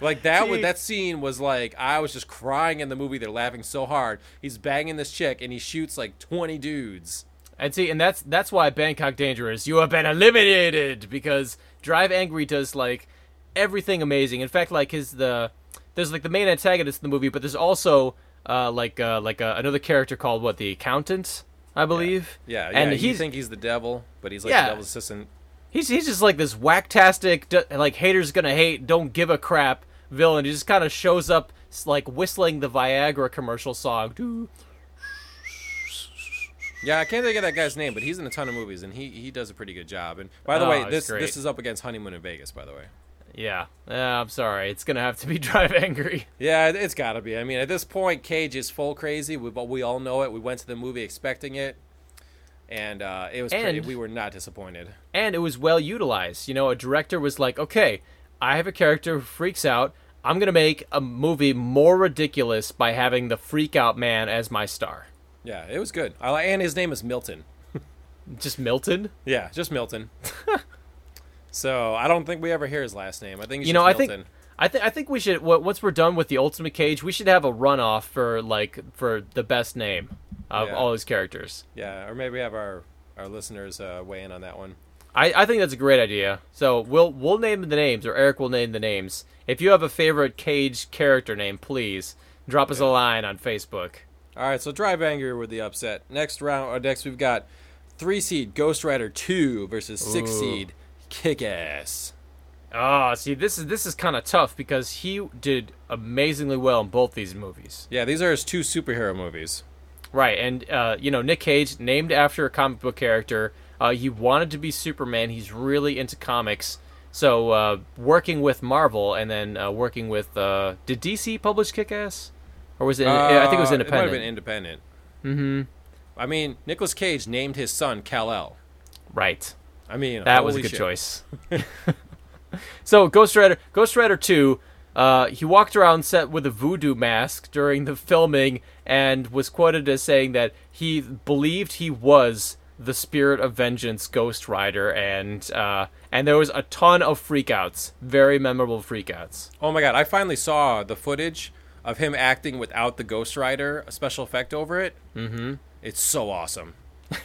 Like that See- that scene was like I was just crying in the movie. They're laughing so hard. He's banging this chick and he shoots like 20 dudes. And see, and that's that's why Bangkok Dangerous. You have been eliminated because Drive Angry does like everything amazing. In fact, like his the there's like the main antagonist in the movie, but there's also uh, like uh, like uh, another character called what the accountant, I believe. Yeah, yeah. and you think he's the devil, but he's like Yeah. the devil's assistant. he's he's just like this whacktastic, like haters gonna hate, don't give a crap villain. He just kind of shows up like whistling the Viagra commercial song. Doo. Yeah, I can't think of that guy's name, but he's in a ton of movies, and he he does a pretty good job. And by the Oh, way, this great. this is up against Honeymoon in Vegas, by the way. Yeah, yeah. I'm sorry. It's gonna have to be [laughs] Drive Angry. Yeah, it- it's got to be. I mean, at this point, Cage is full crazy. We but we all know it. We went to the movie expecting it, and uh, it was pretty. And- We were not disappointed. and it was well utilized. You know, a director was like, "Okay, I have a character who freaks out. I'm gonna make a movie more ridiculous by having the freak out man as my star." Yeah, it was good. I, and his name is Milton. [laughs] Just Milton. Yeah, just Milton. [laughs] so I don't think we ever hear his last name. I think it's You just know, I think I think I think we should. w- Once we're done with the Ultimate Cage, we should have a runoff for like for the best name of Yeah. all his characters. Yeah, or maybe have our our listeners uh, weigh in on that one. I, I think that's a great idea. So we'll we'll name the names, or Eric will name the names. If you have a favorite Cage character name, please drop us a line on Facebook. All right, so Drive Angry with the upset. Next round, or next we've got three seed Ghost Rider two versus six Ooh. seed Kick Ass. Oh, see, this is this is kind of tough because he did amazingly well in both these movies. Yeah, these are his two superhero movies. Right, and uh, you know Nick Cage, named after a comic book character, uh, he wanted to be Superman. He's really into comics, so uh, working with Marvel and then uh, working with uh, did DC publish Kick-Ass, or was it? I think it was Uh, It might have independent. been independent. Mm-hmm. I mean, Nicolas Cage named his son Kal El. right, I mean, that was a good shit. choice. [laughs] so Ghost Rider, Ghost Rider Two. Uh, he walked around set with a voodoo mask during the filming and was quoted as saying that he believed he was the spirit of vengeance Ghost Rider and uh, and there was a ton of freakouts, very memorable freakouts. Oh my god! I finally saw the footage of him acting without the Ghost Rider a special effect over it. Mm-hmm. It's so awesome.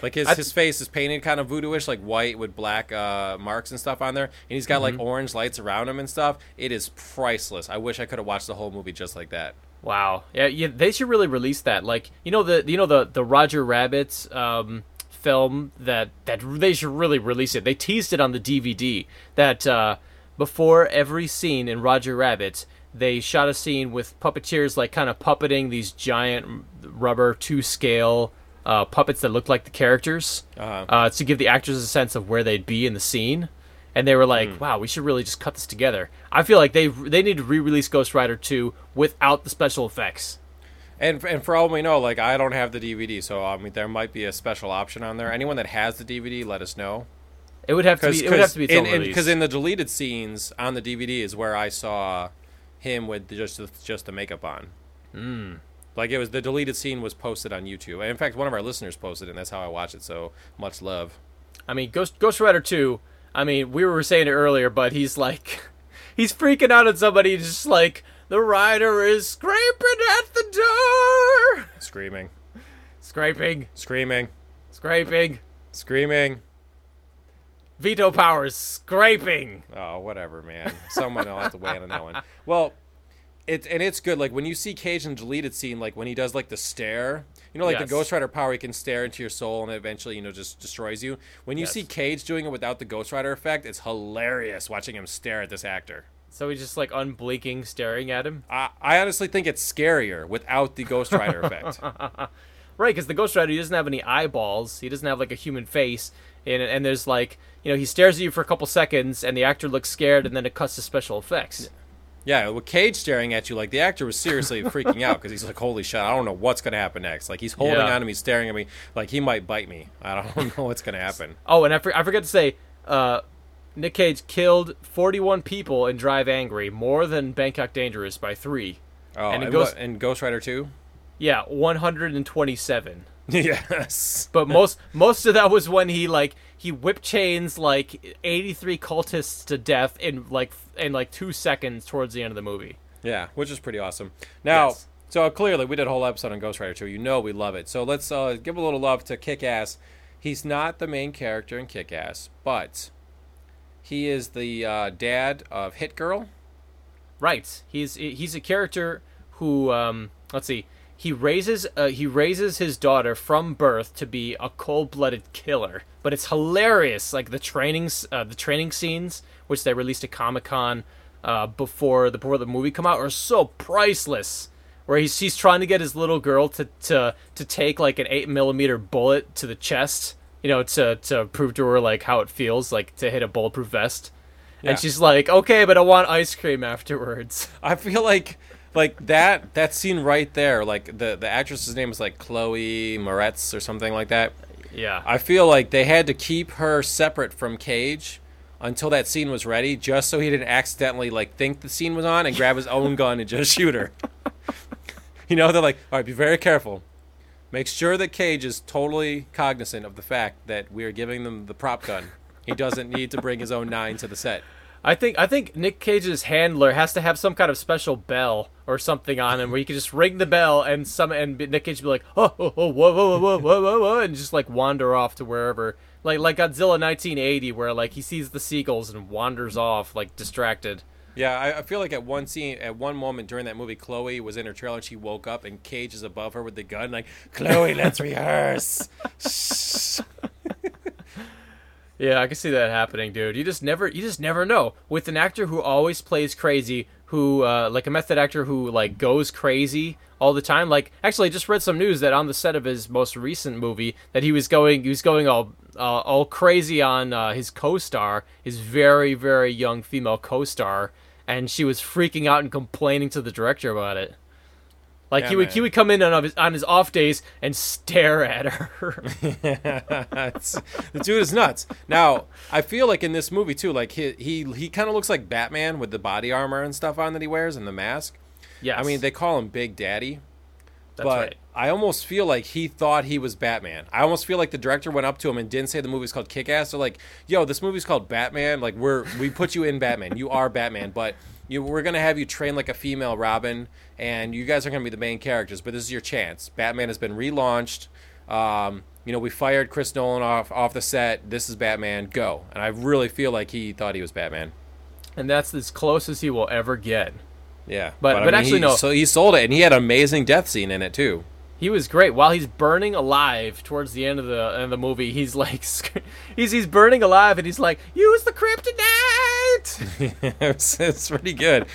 Like his, I- his face is painted kind of voodooish, like white with black uh, marks and stuff on there, and he's got Mm-hmm. like orange lights around him and stuff. It is priceless. I wish I could have watched the whole movie just like that. Wow, yeah, yeah, they should really release that. Like you know the you know the the Roger Rabbit's um, film that that they should really release it. They teased it on the DVD that uh, before every scene in Roger Rabbit, they shot a scene with puppeteers like kind of puppeting these giant rubber two scale uh, puppets that looked like the characters Uh-huh. uh, to give the actors a sense of where they'd be in the scene. And they were like, "Wow, we should really just cut this together." I feel like they they need to re-release Ghost Rider 2 without the special effects. And and for all we know, like I don't have the DVD, so I mean there might be a special option on there. Anyone that has the DVD, let us know. It would have to be. It would have to be because in the deleted scenes on the DVD is where I saw him with just just the makeup on. Mm. Like it was the deleted scene was posted on YouTube. And in fact, one of our listeners posted it, and that's how I watched it. So much love. I mean, Ghost Ghost Rider 2. I mean, we were saying it earlier, but he's like, [laughs] he's freaking out at somebody, just like the rider is scraping at the door, Screaming, scraping, screaming, scraping. screaming. Veto powers, scraping. Oh, whatever, man. Someone will have to weigh in on that one. Well, it and it's good. Like when you see Cage in the deleted scene, like when he does like the stare, you know, like Yes. the Ghost Rider power, he can stare into your soul and eventually, you know, just destroys you. When you Yes. see Cage doing it without the Ghost Rider effect, it's hilarious watching him stare at this actor. So he's just like unblinking, staring at him. I, I honestly think it's scarier without the Ghost Rider effect. [laughs] Right, because the Ghost Rider he doesn't have any eyeballs. He doesn't have like a human face, and and there's like you know he stares at you for a couple seconds, and the actor looks scared, and then it cuts to special effects. Yeah, with Cage staring at you, like the actor was seriously [laughs] freaking out because he's like, "Holy shit! I don't know what's gonna happen next." Like he's holding Yeah. on to me, staring at me, like he might bite me. I don't [laughs] know what's gonna happen. Oh, and I, for, I forgot to say, uh, Nick Cage killed 41 people in Drive Angry, more than Bangkok Dangerous by three. Oh, And and, goes- what- and Ghost Rider two. Yeah, 127. [laughs] yes. But most most of that was when he like he whip chains like 83 cultists to death in like in like two seconds towards the end of the movie. Yeah, which is pretty awesome. Now, Yes. so clearly we did a whole episode on Ghost Rider 2. You know we love it. So let's uh, give a little love to Kick Ass. He's not the main character in Kick Ass, but he is the uh, dad of Hit Girl. Right. He's he's a character who um let's see. He raises uh, he raises his daughter from birth to be a cold-blooded killer. But it's hilarious like the trainings uh, the training scenes which they released at Comic-Con uh, before the before the movie come out are so priceless. Where he's he's trying to get his little girl to to to take like an eight millimeter bullet to the chest, you know, to to prove to her like how it feels like to hit a bulletproof vest. Yeah. And she's like, "Okay, but I want ice cream afterwards." I feel like like that that scene right there, like the the actress's name is like Chloe Moretz or something like that. Yeah. I feel like they had to keep her separate from Cage until that scene was ready, just so he didn't accidentally like think the scene was on and grab his own gun and just shoot her. [laughs] you know, they're like, all right, be very careful. Make sure that Cage is totally cognizant of the fact that we are giving them the prop gun. He doesn't need to bring his own nine to the set. I think I think Nick Cage's handler has to have some kind of special bell or something on him where you can just ring the bell and some and Nick Cage be like, oh, oh, oh whoa, whoa, whoa, whoa, whoa, whoa, and just like wander off to wherever, like like Godzilla 1980, where like he sees the seagulls and wanders off like distracted. Yeah, I, I feel like at one scene, at one moment during that movie, Chloe was in her trailer and she woke up and Cage is above her with the gun, like, Chloe, let's [laughs] rehearse. [laughs] Yeah, I can see that happening, dude. You just never, you just never know. With an actor who always plays crazy, who uh, like a method actor who like goes crazy all the time. Like, actually, I just read some news that on the set of his most recent movie, that he was going, he was going all, uh, all crazy on uh, his co-star, his very, very young female co-star, and she was freaking out and complaining to the director about it. Like Yeah, he would, man. he would come in on his on his off days and stare at her. [laughs] The dude is nuts. Now, I feel like in this movie too, like he he, he kind of looks like Batman with the body armor and stuff on that he wears and the mask. Yeah, I mean, they call him Big Daddy, that's but right. I almost feel like he thought he was Batman. I almost feel like the director went up to him and didn't say the movie's called Kick Ass. They're like, "Yo, this movie's called Batman. Like, we're we put you in Batman. You are Batman, but you we're gonna have you train like a female Robin, and you guys are gonna be the main characters. But this is your chance. Batman has been relaunched. Um, you know, we fired Chris Nolan off off the set. This is Batman. Go. And I really feel like he thought he was Batman. And that's as close as he will ever get. Yeah, But- but actually, he, no. So he sold it, and he had an amazing death scene in it too. He was great. While he's burning alive towards the end of the end of the movie, he's like, [laughs] he's he's burning alive, and he's like, "Use the kryptonite." [laughs] it's, it's pretty good.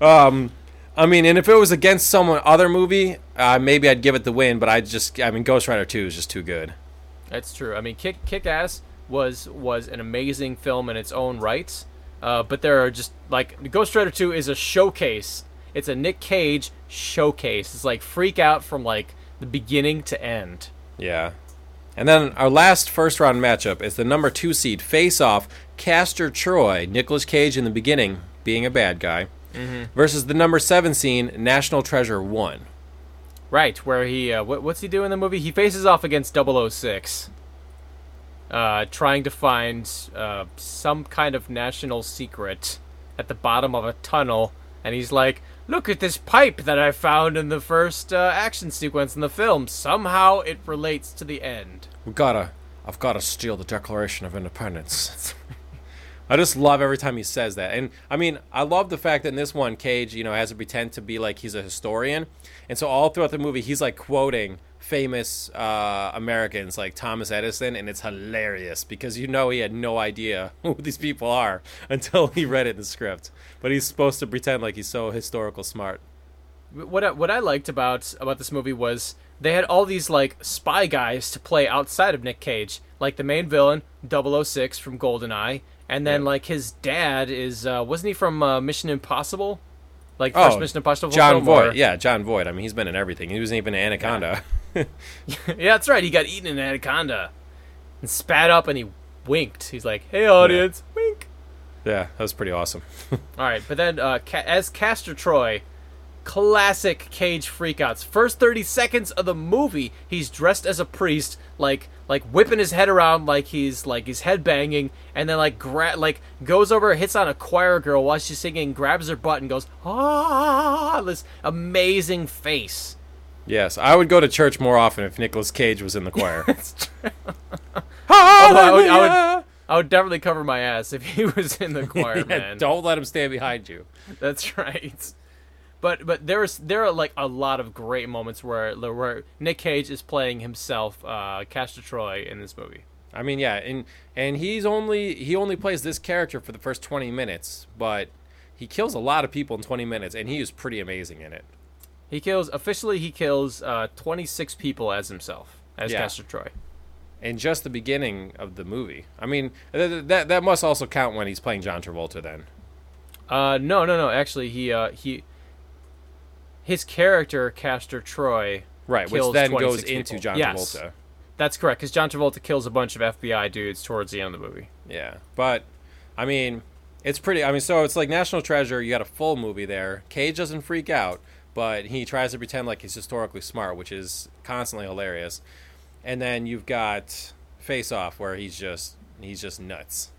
Um, I mean, and if it was against someone other movie, uh, maybe I'd give it the win. But I just, I mean, Ghost Rider Two is just too good. That's true. I mean, Kick Kick Ass was was an amazing film in its own rights. uh, but there are just like Ghost Rider Two is a showcase. It's a Nick Cage showcase. It's like freak out from like the beginning to end. Yeah. And then our last first round matchup is the number two seed face off Castor Troy, Nicolas Cage in the beginning being a bad guy, versus the number seven seed National Treasure One. Right, where he uh, what, what's he do in the movie? He faces off against 006. Uh, trying to find uh, some kind of national secret at the bottom of a tunnel, and he's like, "Look at this pipe that I found in the first uh, action sequence in the film. Somehow it relates to the end." We gotta, I've gotta steal the Declaration of Independence. [laughs] I just love every time he says that, and I mean, I love the fact that in this one, Cage, you know, has to pretend to be like he's a historian, and so all throughout the movie, he's like quoting famous uh, Americans like Thomas Edison, and it's hilarious because you know he had no idea [laughs] who these people are until he read it in the script, but he's supposed to pretend like he's so historical smart. what I, what I liked about about this movie was they had all these like spy guys to play outside of Nick Cage, like the main villain 006 from GoldenEye, and then like his dad is uh, wasn't he from uh, Mission Impossible? Like Oh, first Mission Impossible John film, or- yeah, Jon Voight. I mean, he's been in everything. He was even in Anaconda. [laughs] [laughs] yeah, that's right. He got eaten in anaconda and spat up, and he winked. He's like, "Hey, audience, wink." yeah, that was pretty awesome. [laughs] All right, but then uh, Ca- as Castor Troy, classic Cage freakouts. First thirty seconds of the movie, he's dressed as a priest, like like whipping his head around like he's like he's head banging, and then like gra- like goes over, hits on a choir girl while she's singing, grabs her butt, and goes ah, this amazing face. Yes, I would go to church more often if Nicolas Cage was in the choir. [laughs] I would, I would, I would definitely cover my ass if he [laughs] was in the choir, [laughs] Yeah, man. don't let him stand behind you. That's right. But but there's there are like a lot of great moments where where Nick Cage is playing himself, uh, Castor Troy in this movie. I mean, yeah, and and he's only he only plays this character for the first twenty minutes, but he kills a lot of people in 20 minutes, and he is pretty amazing in it. He kills officially. He kills uh, 26 people as himself as Yeah. Castor Troy. In just the beginning of the movie. I mean, th- that that must also count when he's playing John Travolta. Then. Uh, no, no, no. Actually, he uh, he his character Castor Troy. Right, which then 26 goes into people. John Yes. Travolta. That's correct, because John Travolta kills a bunch of FBI dudes towards the end of the movie. Yeah, but I mean, it's pretty. I mean, so it's like National Treasure. You got a full movie there. Cage doesn't freak out, but he tries to pretend like he's historically smart, which is constantly hilarious. And then you've got Face Off, where he's just he's just nuts.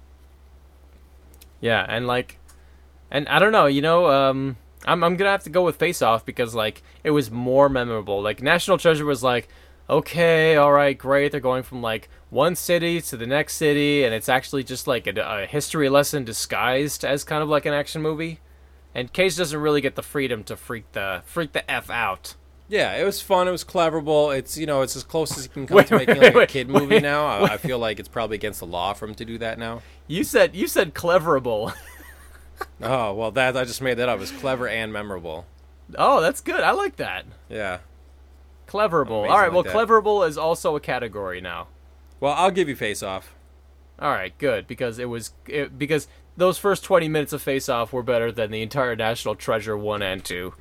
Yeah, and like, and I don't know, you know, um, I'm I'm gonna have to go with Face Off because like it was more memorable. Like National Treasure was like, okay, all right, great. They're going from like one city to the next city, and it's actually just like a, a history lesson disguised as kind of like an action movie. And Cage doesn't really get the freedom to freak the freak the f out. Yeah, it was fun. It was cleverable. It's you know it's as close as you can [laughs] come Wait, to making wait, like a wait, kid movie now. I. I feel like it's probably against the law for him to do that now. You said you said cleverable. [laughs] Oh well, that I just made that up. It's clever and memorable. oh, that's good. I like that. Yeah. Cleverable. Amazing All right, well, like that. cleverable is also a category now. Well, I'll give you Face Off. All right, good because it was it, because those first 20 minutes of Face Off were better than the entire National Treasure 1 and 2.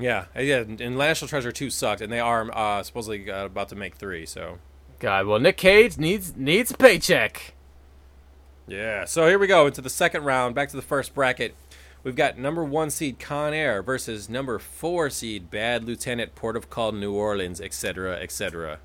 Yeah, yeah. And National Treasure two sucked, and they are uh, supposedly uh, about to make three. So God, well Nick Cage needs needs a paycheck. Yeah. So here we go into the second round. Back to the first bracket. We've got number one seed Con Air versus number four seed Bad Lieutenant, Port of Call, New Orleans, etc., etc.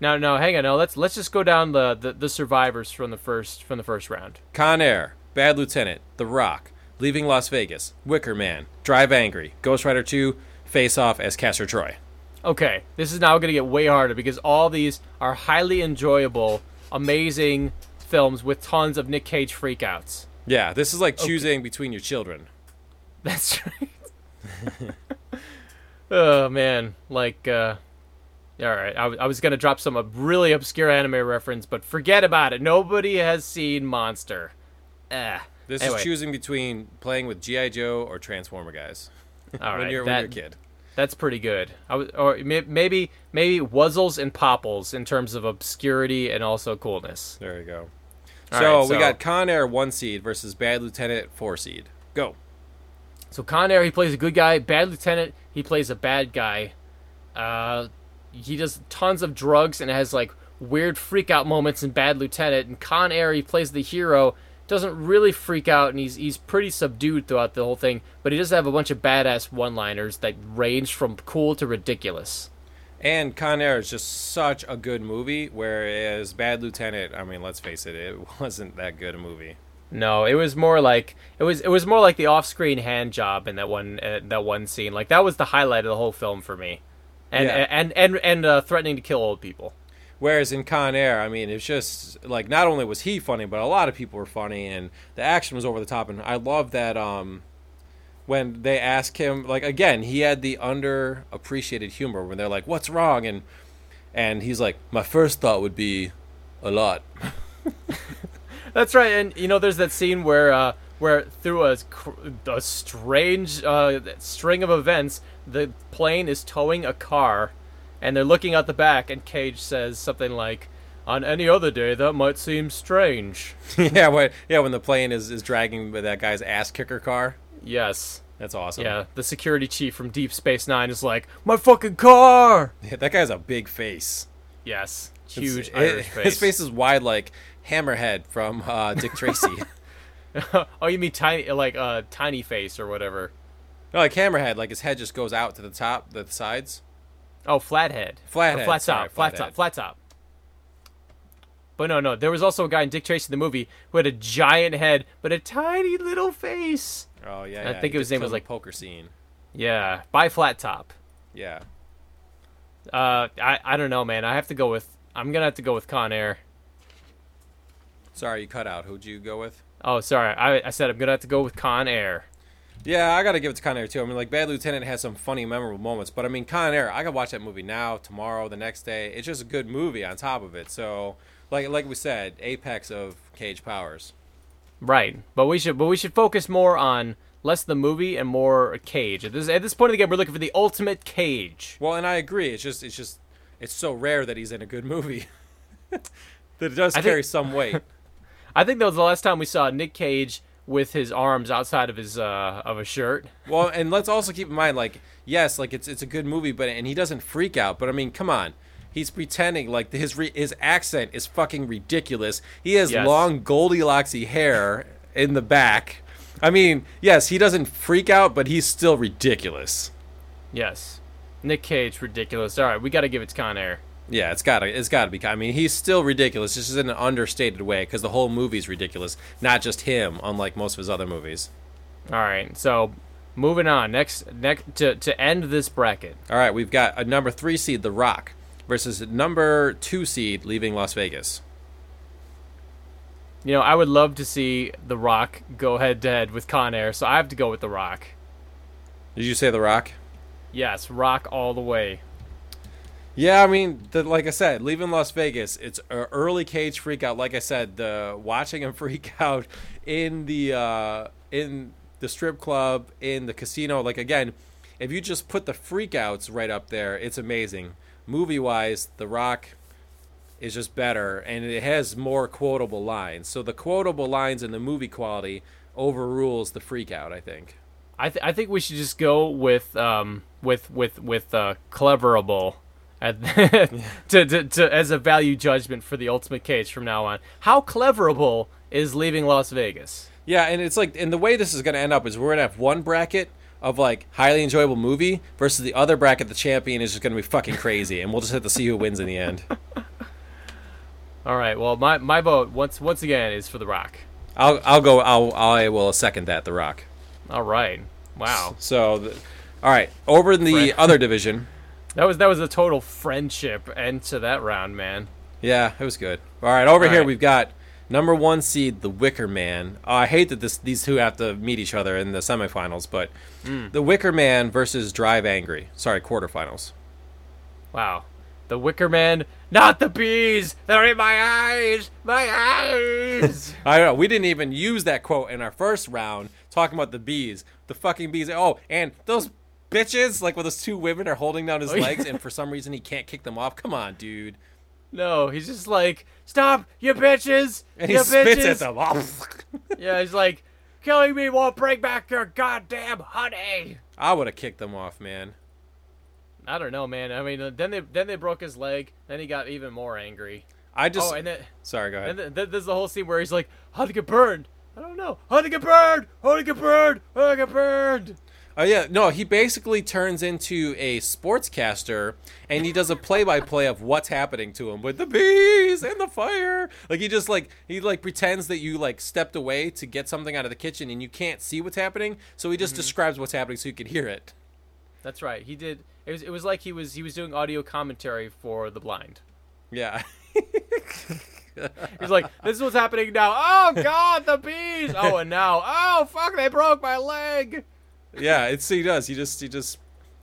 Now, no, hang on. No, let's let's just go down the, the, the survivors from the first from the first round. Con Air, Bad Lieutenant, The Rock, Leaving Las Vegas, Wicker Man, Drive Angry, Ghost Rider 2, Face Off as Castor Troy. Okay, this is now going to get way harder because all these are highly enjoyable, amazing films with tons of Nick Cage freakouts. Yeah, this is like choosing between your children. [laughs] That's right. [laughs] oh man, like, uh, all right. I, w- I was gonna drop some uh, really obscure anime reference, but forget about it. Nobody has seen Monster. Ah. This Anyway. is choosing between playing with G.I. Joe or Transformer guys. [laughs] All when, right, you're, that- when you're a kid. That's pretty good. I was, or may- maybe maybe Wuzzles and Popples in terms of obscurity and also coolness. There you go. All so, right, we got Con Air one seed versus Bad Lieutenant four seed. Go. So Con Air, he plays a good guy. Bad Lieutenant, he plays a bad guy. Uh, he does tons of drugs and has like weird freak out moments in Bad Lieutenant. And Con Air, he plays the hero. Doesn't really freak out, and he's he's pretty subdued throughout the whole thing. But he does have a bunch of badass one-liners that range from cool to ridiculous. And Con Air is just such a good movie, whereas Bad Lieutenant, I mean, let's face it, it [laughs] wasn't that good a movie. No, it was more like it was it was more like the off-screen hand job in that one uh, that one scene. Like that was the highlight of the whole film for me, and Yeah. and and and uh, threatening to kill old people. Whereas in Con Air, I mean, it's just like not only was he funny, but a lot of people were funny, and the action was over the top. And I love that um, when they ask him, like again, he had the underappreciated humor when they're like, "What's wrong?" and and he's like, "My first thought would be a lot." [laughs] That's right, and you know, there's that scene where uh, where through a, a strange uh, string of events, the plane is towing a car, and they're looking out the back, and Cage says something like, "On any other day, that might seem strange." [laughs] yeah, when yeah, when the plane is is dragging that guy's ass kicker car, Yes, that's awesome. yeah. The security chief from Deep Space Nine is like, "My fucking car!" Yeah, that guy's a big face. Yes, It's- huge it- Irish face. His face is wide like Hammerhead from uh, Dick Tracy. [laughs] oh, you mean tiny, like uh, tiny face or whatever? no, like Hammerhead, like his head just goes out to the top, the sides. Oh, flathead. Flathead, Or flat sorry, top. Flat top. Flat top. But no, no. There was also a guy in Dick Tracy the movie who had a giant head but a tiny little face. Oh yeah, I yeah, think his name was, like- poker scene. Yeah, by flat top. Yeah, Uh, I I don't know, man. I have to go with. I'm gonna have to go with Con Air. sorry you cut out. Who'd you go with? Oh, sorry. I I said I'm gonna have to go with Con Air. Yeah, I gotta give it to Con Air too. I mean, like Bad Lieutenant has some funny, memorable moments, but I mean, Con Air, I could watch that movie now, tomorrow, the next day. It's just a good movie on top of it. So, like like we said, apex of Cage powers. Right, but we should but we should focus more on less the movie and more Cage. At this at this point of the game, we're looking for the ultimate Cage. Well, and I agree. It's just it's just it's so rare that he's in a good movie [laughs] that it does I think- carry some weight. [laughs] I think that was the last time we saw Nick Cage with his arms outside of his uh, of a shirt. well, and let's also keep in mind, like, yes, like it's it's a good movie, but and he doesn't freak out. But I mean, come on, he's pretending like his re- his accent is fucking ridiculous. He has Yes. long Goldilocksy hair in the back. I mean, yes, he doesn't freak out, but he's still ridiculous. Yes, Nick Cage, ridiculous. All right, we got to give it to Con Air. Yeah, it's gotta it's gotta be. I mean, he's still ridiculous, just in an understated way, because the whole movie's ridiculous, not just him. Unlike most of his other movies. All right, so moving on. Next, next to to end this bracket. All right, we've got a number three seed, The Rock, versus number two seed, leaving Las Vegas. You know, I would love to see The Rock go head to head with Con Air, so I have to go with The Rock. Did you say The Rock? Yes, Rock all the way. Yeah, I mean, the, like I said, leaving Las Vegas, it's an early cage freak out. Like I said, the watching him [laughs] freak out in the uh, in the strip club, in the casino. Like again, if you just put the freakouts right up there, it's amazing. Movie wise, The Rock is just better, and it has more quotable lines. So the quotable lines and the movie quality overrules the freak out. I think. I th- I think we should just go with um with with with uh cleverable at [laughs] to, to to as a value judgment for the ultimate cage from now on. How cleverable is leaving Las Vegas? Yeah, and it's like, and the way this is going to end up is we're going to have one bracket of like highly enjoyable movie versus the other bracket. The champion is just going to be fucking crazy, and we'll just have to see who wins in the end. [laughs] All right. Well, my my vote once once again is for The Rock. I'll I'll go. I'll I will second that. The Rock. All right. Wow. So, the, all right, over in the Friend. other division. [laughs] That was that was a total friendship end to that round, man. Yeah, it was good. All right, over All here right. we've got number one seed, The Wicker Man. Oh, I hate that this these two have to meet each other in the semifinals, but mm. The Wicker Man versus Drive Angry. Sorry, quarterfinals. Wow. The Wicker Man, not the bees. They're in my eyes. My eyes. [laughs] I know. We didn't even use that quote in our first round talking about the bees. The fucking bees. Oh, and those bitches, like when those two women are holding down his Oh, yeah. legs and for some reason he can't kick them off. Come on, dude. no, he's just like, stop, you bitches. And he you spits bitches. at them. [laughs] Yeah, he's like, killing me won't bring back your goddamn honey. I would have kicked them off, man. I don't know, man. I mean, uh, then they then they broke his leg. Then he got even more angry. I just. oh, and then sorry, go ahead. and then, then there's the whole scene where he's like, "How to get burned?" I don't know. How to get burned? How to get burned? How to get burned? Oh yeah, no, he basically turns into a sportscaster and he does a play-by-play of what's happening to him with the bees and the fire. Like he just like he like pretends that you like stepped away to get something out of the kitchen and you can't see what's happening, so he just mm-hmm. describes what's happening so you can hear it. That's right. He did. It was. It was like he was. He was doing audio commentary for the blind. Yeah. [laughs] He's like, "This is what's happening now. Oh God, the bees. [laughs] Oh, and now, oh fuck, they broke my leg." Yeah, it's he does. He just he just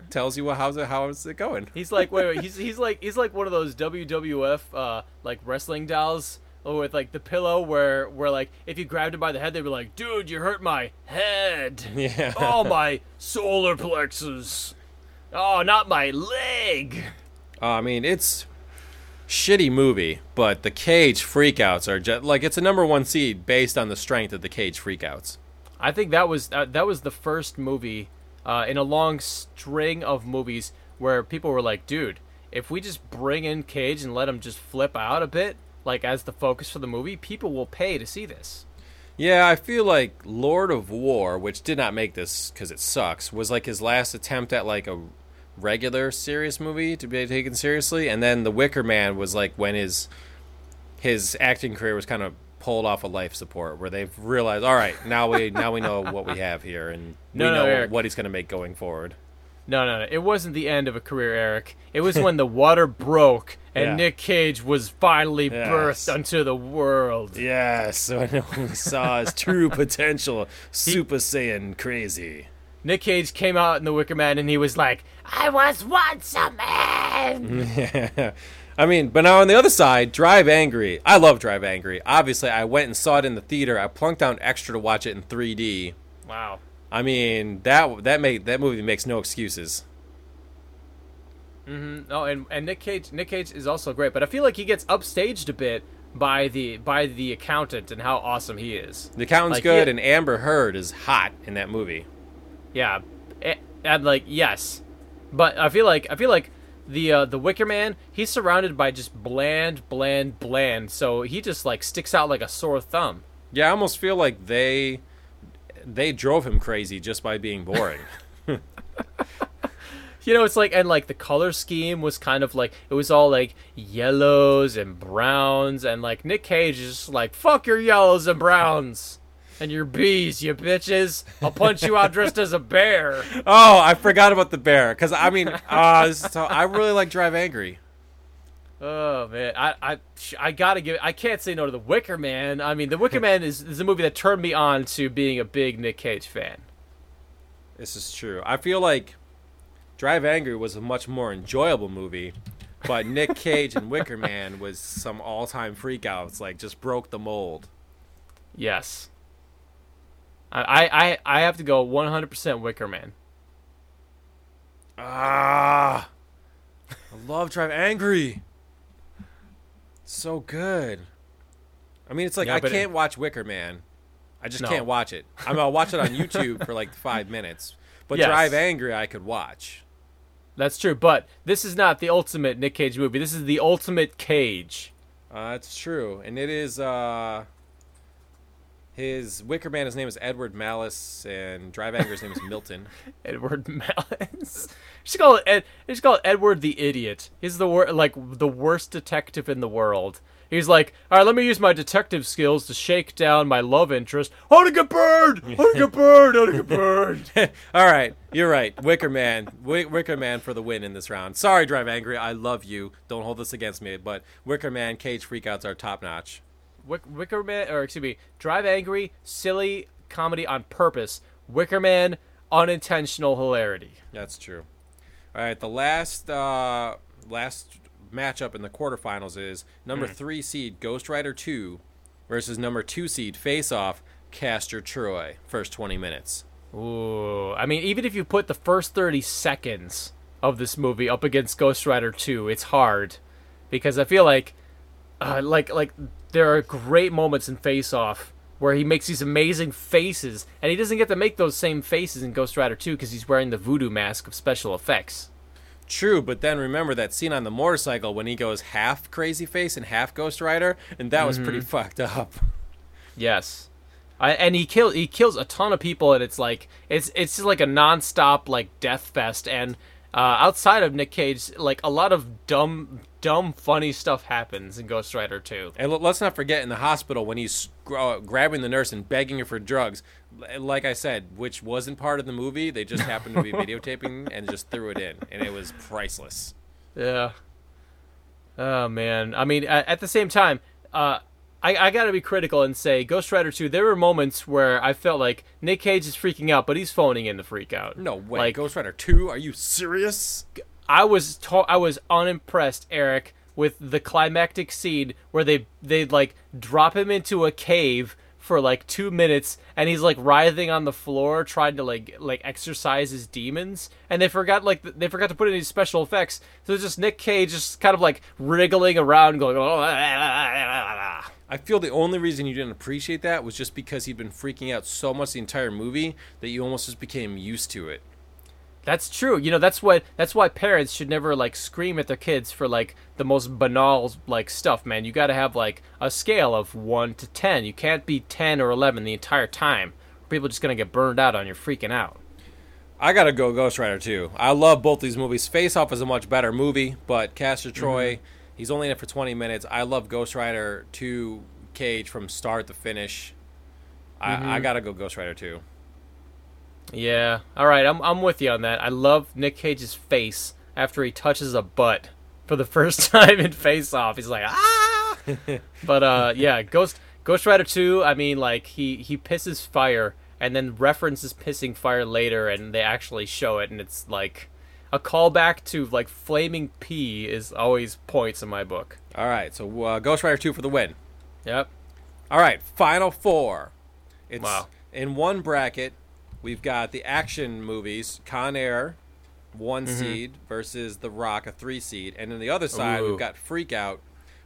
tells you what how's it how's it going. He's like, wait, wait. He's he's like he's like one of those WWF uh like wrestling dolls with like the pillow where where like if you grabbed him by the head they'd be like, dude, you hurt my head. Yeah. Oh [laughs] my solar plexus. Oh, not my leg. Uh, I mean, it's shitty movie, but the Cage freakouts are just like it's a number 1 seed based on the strength of the Cage freakouts. I think that was uh, that was the first movie uh, in a long string of movies where people were like, "Dude, if we just bring in Cage and let him just flip out a bit, like as the focus for the movie, people will pay to see this." Yeah, I feel like Lord of War, which did not make this because it sucks, was like his last attempt at like a regular serious movie to be taken seriously, and then The Wicker Man was like when his his acting career was kind of pulled off of life support, where they've realized, all right, now we now we know what we have here, and we no, know Eric. what he's going to make going forward. No, no, no. It wasn't the end of a career, Eric. It was when the water broke and Yeah. Nick Cage was finally Yes. birthed unto the world. Yes, [laughs] when we saw his true potential, Super Saiyan crazy. Nick Cage came out in The Wicker Man and he was like, I was once a man. [laughs] I mean, but now on the other side, Drive Angry. I love Drive Angry. Obviously, I went and saw it in the theater. I plunked down extra to watch it in 3D. wow. I mean that that make that movie makes no excuses. Mm-hmm. Oh, and, and Nick Cage Nick Cage is also great, but I feel like he gets upstaged a bit by the by the accountant and how awesome he is. The accountant's Like, good, yeah. and Amber Heard is hot in that movie. Yeah, and like yes, but I feel like I feel like the uh, the Wicker Man he's surrounded by just bland, bland, bland. So he just like sticks out like a sore thumb. Yeah, I almost feel like they they drove him crazy just by being boring. [laughs] [laughs] You know, it's like and like the color scheme was kind of like it was all like yellows and browns and like Nick Cage is just like fuck your yellows and browns and your bees, you bitches. I'll punch you out dressed as a bear. [laughs] oh, I forgot about the bear because I mean, uh, so I really like Drive Angry. Oh man, I I I gotta give. I can't say no to the Wicker Man. I mean, the Wicker Man is is a movie that turned me on to being a big Nick Cage fan. This is true. I feel like Drive Angry was a much more enjoyable movie, but Nick Cage and Wicker Man was some all-time freakouts. Like just broke the mold. Yes. I I I have to go 100% Wicker Man. Ah, I love Drive Angry. So good. I mean, it's like Yeah, I can't watch Wicker Man. I just No. can't watch it. I mean, I'll watch it on YouTube for like five minutes. But Yes. Drive Angry, I could watch. That's true, but this is not the ultimate Nick Cage movie. This is the ultimate Cage. Uh, that's true, and it is uh, his Wicker Man. His name is Edward Malus, and Drive Angry's name is Milton. [laughs] Edward Malus. Just call it Ed. Just call it Edward the idiot. He's the wor- like the worst detective in the world. He's like, all right, let me use my detective skills to shake down my love interest. How to get burned? How to get burned? How to get burned? [laughs] All right, you're right. Wicker Man, Wi- Wicker Man for the win in this round. Sorry, Drive Angry. I love you. Don't hold this against me. But Wicker Man, Cage Freakouts are top notch. Wick- Wicker Man, or excuse me, Drive Angry, silly comedy on purpose. Wicker Man, unintentional hilarity. That's true. All right, the last uh, last matchup in the quarterfinals is number three seed Ghost Rider two versus number two seed Face Off Castor Troy. First twenty minutes. Ooh, I mean, even if you put the first 30 seconds of this movie up against Ghost Rider 2, it's hard because I feel like, uh, like, like there are great moments in Face Off where he makes these amazing faces, and he doesn't get to make those same faces in Ghost Rider 2 because he's wearing the voodoo mask of special effects. True, but then remember that scene on the motorcycle when he goes half crazy face and half Ghost Rider, and that was pretty fucked up. Yes. I, and he kill he kills a ton of people, and it's like it's it's just like a nonstop like death fest. And uh, outside of Nick Cage, like a lot of dumb dumb funny stuff happens in Ghost Rider 2. And let's not forget in the hospital when he's gra- grabbing the nurse and begging her for drugs. L- Like I said, which wasn't part of the movie, they just happened to be [laughs] videotaping and just threw it in, and it was priceless. Yeah. Oh man. I mean, at, at the same time, uh, I, I gotta be critical and say Ghost Rider 2. There were moments where I felt like Nick Cage is freaking out, but he's phoning in the freak out. No way, Like, Ghost Rider Two? Are you serious? I was to- I was unimpressed, Eric, with the climactic scene where they they like drop him into a cave for like two minutes, and he's like writhing on the floor trying to like like exercise his demons, and they forgot like th- they forgot to put in these special effects, so it's just Nick Cage just kind of like wriggling around, going. "Oh, ah, ah, ah, I feel the only reason you didn't appreciate that was just because he'd been freaking out so much the entire movie that you almost just became used to it. That's true. You know, that's what that's why parents should never like scream at their kids for like the most banal like stuff, man. You got to have like a scale of 1 to 10. You can't be 10 or 11 the entire time. People are just going to get burned out on you freaking out. I gotta go Ghost Rider 2. I love both these movies. Face Off is a much better movie, but Castor mm-hmm. Troy, he's only in it for 20 minutes. I love Ghost Rider 2 Cage from start to finish. I, I mm-hmm. gotta go Ghost Rider 2. Yeah. All right, I'm I'm with you on that. I love Nick Cage's face after he touches a butt for the [laughs] first time in Face Off. He's like, "Ah!" [laughs] but uh yeah, Ghost Ghost Rider 2, I mean like he he pisses fire and then references pissing fire later and they actually show it and it's like a callback to like flaming pee is always points in my book. All right, so uh, Ghost Rider 2 for the win. Yep. All right, final four. It's Wow. in one bracket. We've got the action movies, Con Air, one Mm-hmm. seed versus The Rock, a three seed, and then the other side Ooh. we've got Freak Out,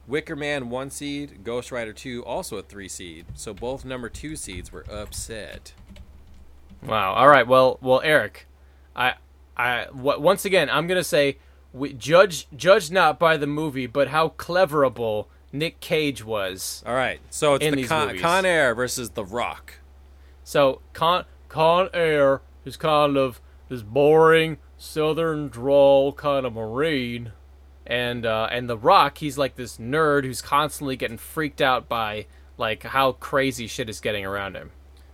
Wicker Man, one seed, Ghost Rider two, also a three seed. So both number two seeds were upset. Wow. All right. Well, well, Eric, I, I, w- once again, I'm gonna say, we, judge, judge not by the movie, but how cleverable Nick Cage was. All right, so it's In the Con. Con Air versus The Rock. So Con Con Air is kind of this boring southern drawl kind of marine, and uh, and the Rock he's like this nerd who's constantly getting freaked out by like how crazy shit is getting around him.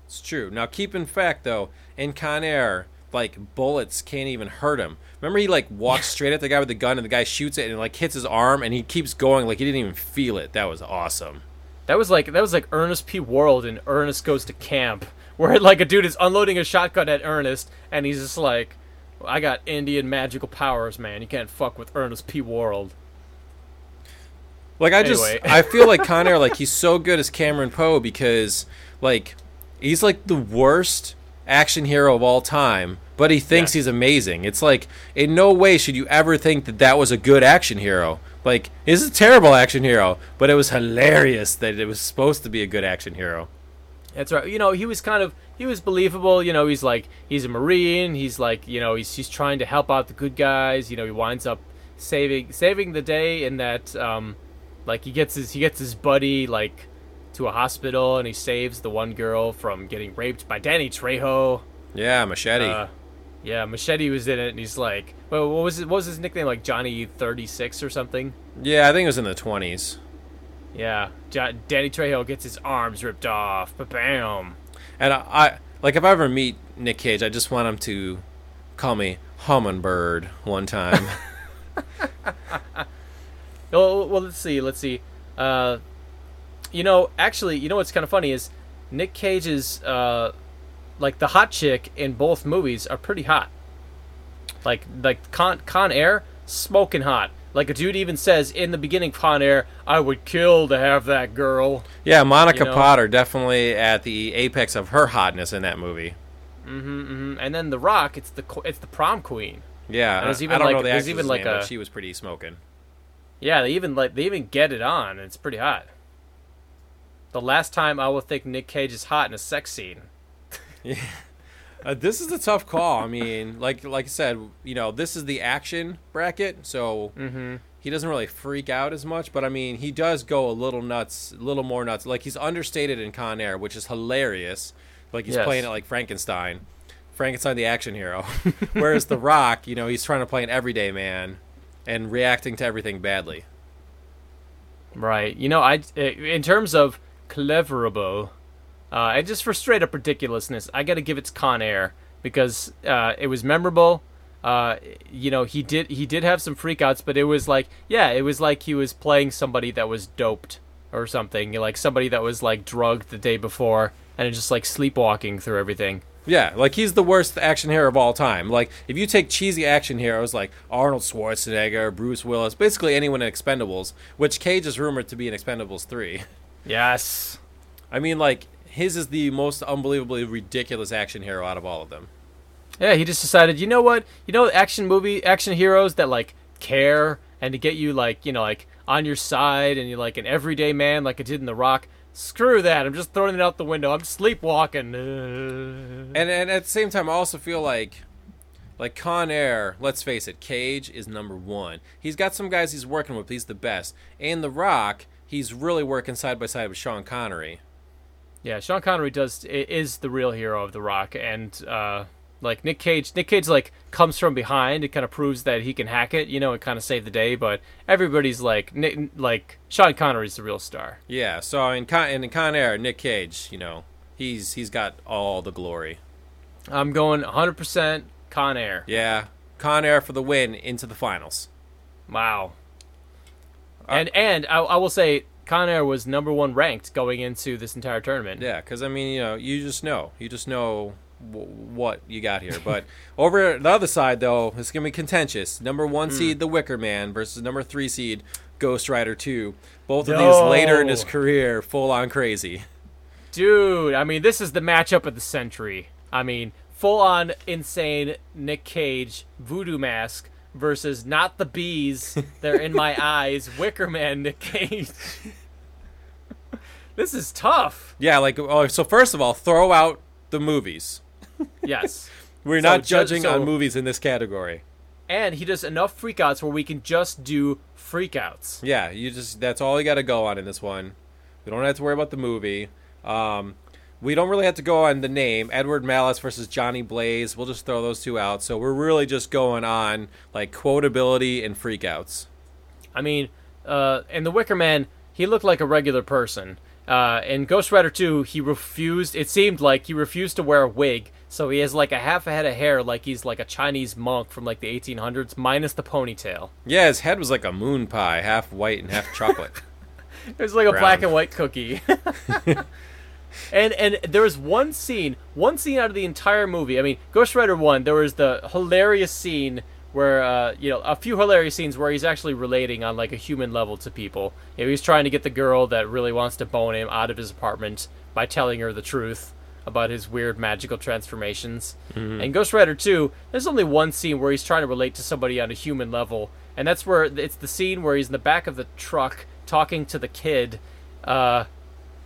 It's true. Now, keep in fact though, in Con Air, like bullets can't even hurt him. Remember, he like walks [laughs] straight at the guy with the gun, and the guy shoots it, and like hits his arm, and he keeps going like he didn't even feel it. That was awesome. That was like that was like Ernest P. Worrell in Ernest Goes to Camp, where like a dude is unloading a shotgun at Ernest, and he's just like, "I got Indian magical powers, man. You can't fuck with Ernest P. Worrell." Like I just, I feel like Con Air, like he's so good as Cameron Poe because like he's like the worst action hero of all time, but he thinks Yeah. he's amazing. It's like in no way should you ever think that that was a good action hero. Like he's a terrible action hero, but it was hilarious that it was supposed to be a good action hero. That's right. You know, he was kind of he was believable. You know, he's like he's a marine. He's like you know he's he's trying to help out the good guys. You know, he winds up saving saving the day in that um like he gets his he gets his buddy like to a hospital and he saves the one girl from getting raped by Danny Trejo. Yeah, machete. Uh, yeah, Machete was in it, and he's like, well, what was it? What was his nickname? Like Johnny Thirty Six or something? yeah, I think it was in the twenties. Yeah, Danny Trejo gets his arms ripped off. Bam. And I, I like if I ever meet Nick Cage, I just want him to call me Hummingbird one time. [laughs] Oh, well, let's see. Let's see. Uh, you know, actually, you know what's kind of funny is Nick Cage's uh, like the hot chick in both movies are pretty hot. Like like Con Con Air, smoking hot. Like a dude even says in the beginning, of Con Air, I would kill to have that girl. yeah, Monica You know? Potter definitely at the apex of her hotness in that movie. Mm-hmm. And then The Rock, it's the it's the prom queen. Yeah, There's I- even I don't like- know the there's even like name, a- she was pretty smoking. Yeah, they even like they even get it on. and It's pretty hot. The last time I will think Nick Cage is hot in a sex scene. [laughs] Uh, this is a tough call. I mean, like like I said, you know, this is the action bracket, so Mm-hmm. he doesn't really freak out as much. But I mean, he does go a little nuts, a little more nuts. Like he's understated in Con Air, which is hilarious. Like he's Yes. playing it like Frankenstein, Frankenstein the action hero. [laughs] Whereas The Rock, you know, he's trying to play an everyday man and reacting to everything badly. Right. You know, I in terms of cleverable, uh, and just for straight up ridiculousness, I got to give it to Con Air because uh, it was memorable. Uh, you know, he did he did have some freakouts, but it was like, yeah, it was like he was playing somebody that was doped or something, like somebody that was like drugged the day before and just like sleepwalking through everything. Yeah, like he's the worst action hero of all time. Like if you take cheesy action heroes like Arnold Schwarzenegger, Bruce Willis, basically anyone in Expendables, which Cage is rumored to be in Expendables 3. Yes. I mean like his is the most unbelievably ridiculous action hero out of all of them. Yeah, he just decided, you know what? You know, action movie, action heroes that like care and to get you like, you know, like on your side and you're like an everyday man, like I did in The Rock. Screw that! I'm just throwing it out the window. I'm sleepwalking. [laughs] And and at the same time I also feel like like Con Air, let's face it, Cage is number 1. He's got some guys he's working with, he's the best. And The Rock, he's really working side by side with Sean Connery. Yeah, Sean Connery does is the real hero of The Rock, and uh, like Nick Cage, Nick Cage like comes from behind. It kind of proves that he can hack it, you know, and kind of save the day. But everybody's like, Nick, like Sean Connery's the real star. Yeah, so in Con, in Con Air, Nick Cage, you know, he's he's got all the glory. I'm going 100% Con Air. Yeah, Con Air for the win into the finals. Wow. and and I, I will say Con Air was number one ranked going into this entire tournament. Yeah, because I mean, you know, you just know, you just know w- what you got here. But [laughs] over the other side, though, it's gonna be contentious. Number one seed, hmm. The Wicker Man, versus number three seed, Ghost Rider Two. Both of these later in his career, full on crazy. Dude, I mean, this is the matchup of the century. I mean, full on insane Nick Cage voodoo mask versus not the bees, [laughs] they're in my eyes, Wicker Man Nick Cage. this is tough. Yeah, like oh, so first of all, throw out the movies. Yes. [laughs] We're So not ju- judging so- on movies in this category. and he does enough freakouts where we can just do freakouts. Yeah, you just that's all you got to go on in this one. We don't have to worry about the movie. Um, we don't really have to go on the name Edward Malus versus Johnny Blaze. We'll just throw those two out. So we're really just going on like quotability and freakouts. I mean, uh, in The Wicker Man, he looked like a regular person. Uh, in Ghost Rider 2, he refused, it seemed like he refused to wear a wig, so he has like a half a head of hair like he's like a Chinese monk from like the 1800s, minus the ponytail. Yeah, his head was like a moon pie, half white and half chocolate. [laughs] It was like a black and white cookie. [laughs] [laughs] and and there was one scene, one scene out of the entire movie. I mean, Ghost Rider One, there was the hilarious scene where uh, you know a few hilarious scenes where he's actually relating on like a human level to people. You know, he's trying to get the girl that really wants to bone him out of his apartment by telling her the truth about his weird magical transformations. And Ghost Rider 2, there's only one scene where he's trying to relate to somebody on a human level, and that's where it's the scene where he's in the back of the truck talking to the kid uh,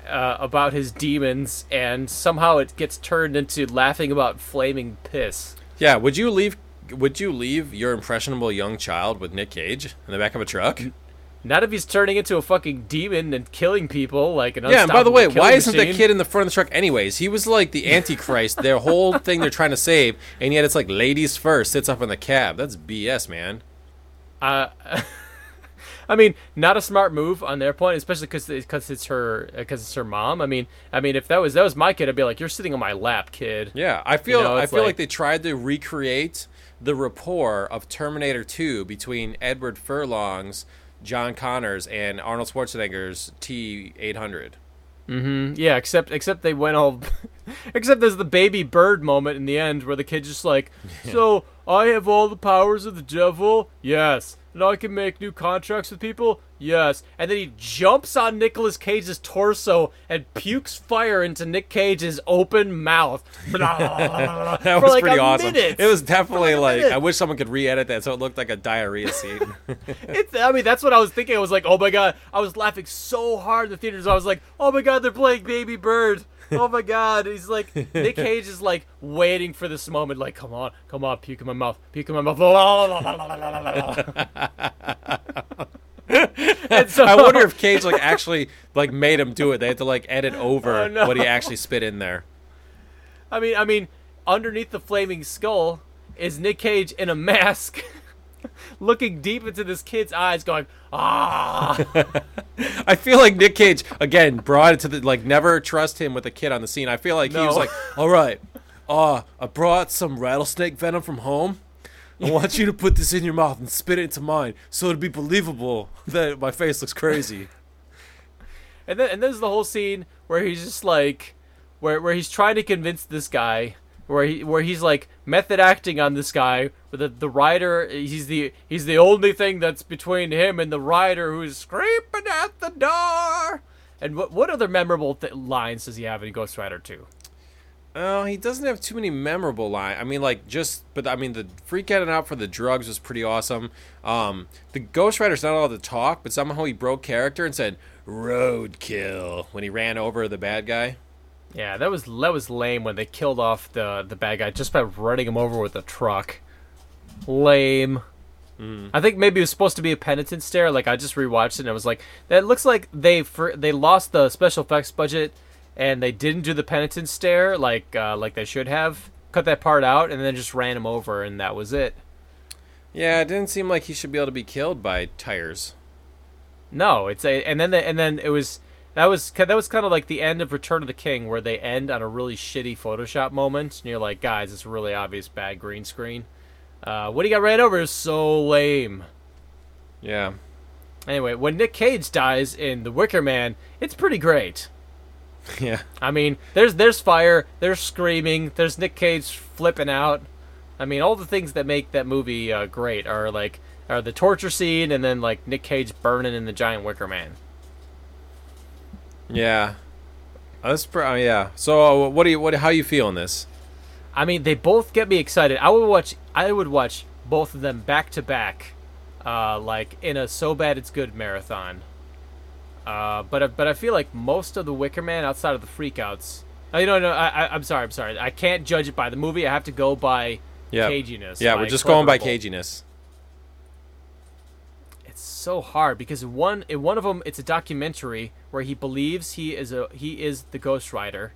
uh, about his demons, and somehow it gets turned into laughing about flaming piss. yeah, would you leave? Would you leave your impressionable young child with Nick Cage in the back of a truck? Not if he's turning into a fucking demon and killing people like an Yeah, and by the way, why isn't the kid in the front of the truck anyways? He was like the [laughs] Antichrist, their whole thing they're trying to save, and yet it's like ladies first, sits up in the cab. That's BS, man. Uh, [laughs] I mean, not a smart move on their point, especially because because it's her because it's her mom. I mean, I mean, if that was that was my kid, I'd be like, "You're sitting on my lap, kid." Yeah, I feel know, I feel like, like- they tried to recreate the rapport of Terminator 2 between Edward Furlong's John Connors and Arnold Schwarzenegger's T800. Mm, Yeah, except except they went all, [laughs] except there's the baby bird moment in the end where the kid's just like, [laughs] "So I have all the powers of the devil, yes, and I can make new contracts with people, yes," and then he jumps on Nicolas Cage's torso and pukes fire into Nick Cage's open mouth. [laughs] That was like pretty awesome. minute. It was definitely like, like. I wish someone could re-edit that so it looked like a diarrhea scene. It's, I mean, that's what I was thinking. I was like, oh my god. I was laughing so hard in the theaters. I was like, oh my god, they're playing Baby Bird. Oh my god. He's like, Nick [laughs] Cage is like waiting for this moment. Like, come on, come on, puke in my mouth, puke in my mouth. and so, I wonder if Cage like actually like made him do it. They had to like edit over Oh, no. what he actually spit in there. I mean, I mean, underneath the flaming skull is Nick Cage in a mask. [laughs] [laughs] Looking deep into this kid's eyes, going, ah! [laughs] I feel like Nick Cage again brought it to the like never trust him with a kid on the scene. I feel like he was like, "All right, uh, I brought some rattlesnake venom from home. I [laughs] want you to put this in your mouth and spit it into mine, so it'd be believable that my face looks crazy." And then and there's the whole scene where he's just like where where he's trying to convince this guy where he where he's like method acting on this guy where the the rider he's the he's the only thing that's between him and the rider who's scraping at the door. And what what other memorable th- lines does he have in Ghost Rider 2? Oh, he doesn't have too many memorable lines. I mean, like just, but I mean, the freaking out for the drugs was pretty awesome. Um, the Ghost Rider's not allowed to talk, but somehow he broke character and said "roadkill" when he ran over the bad guy. Yeah, that was that was lame when they killed off the the bad guy just by running him over with a truck. Lame. I think maybe it was supposed to be a Penance Stare. Like I just rewatched it and I was like, that looks like they for they lost the special effects budget and they didn't do the Penance Stare like uh, like they should have. Cut that part out and then just ran him over and that was it. Yeah, it didn't seem like he should be able to be killed by tires. No, it's a and then the, and then it was that was that was kind of like the end of Return of the King where they end on a really shitty Photoshop moment and you're like, guys, it's really obvious bad green screen. Uh, what he got ran over is so lame. Yeah. Anyway, when Nick Cage dies in The Wicker Man, it's pretty great. [laughs] Yeah. I mean, there's there's fire, there's screaming, there's Nick Cage flipping out. I mean, all the things that make that movie uh, great are like are the torture scene and then like Nick Cage burning in the giant Wicker Man. Yeah. That's pr- uh, yeah. So, uh, what do you what how you feeling this? I mean, they both get me excited. I would watch. I would watch both of them back to back, uh, like in a so bad it's good marathon. Uh, but but I feel like most of the Wicker Man outside of the freakouts. Uh, you know, no, I, I, I'm sorry, I'm sorry. I can't judge it by the movie. I have to go by Yeah. caginess. Yeah, we're just going by caginess. It's so hard because in one in one of them it's a documentary where he believes he is a he is the Ghost Rider,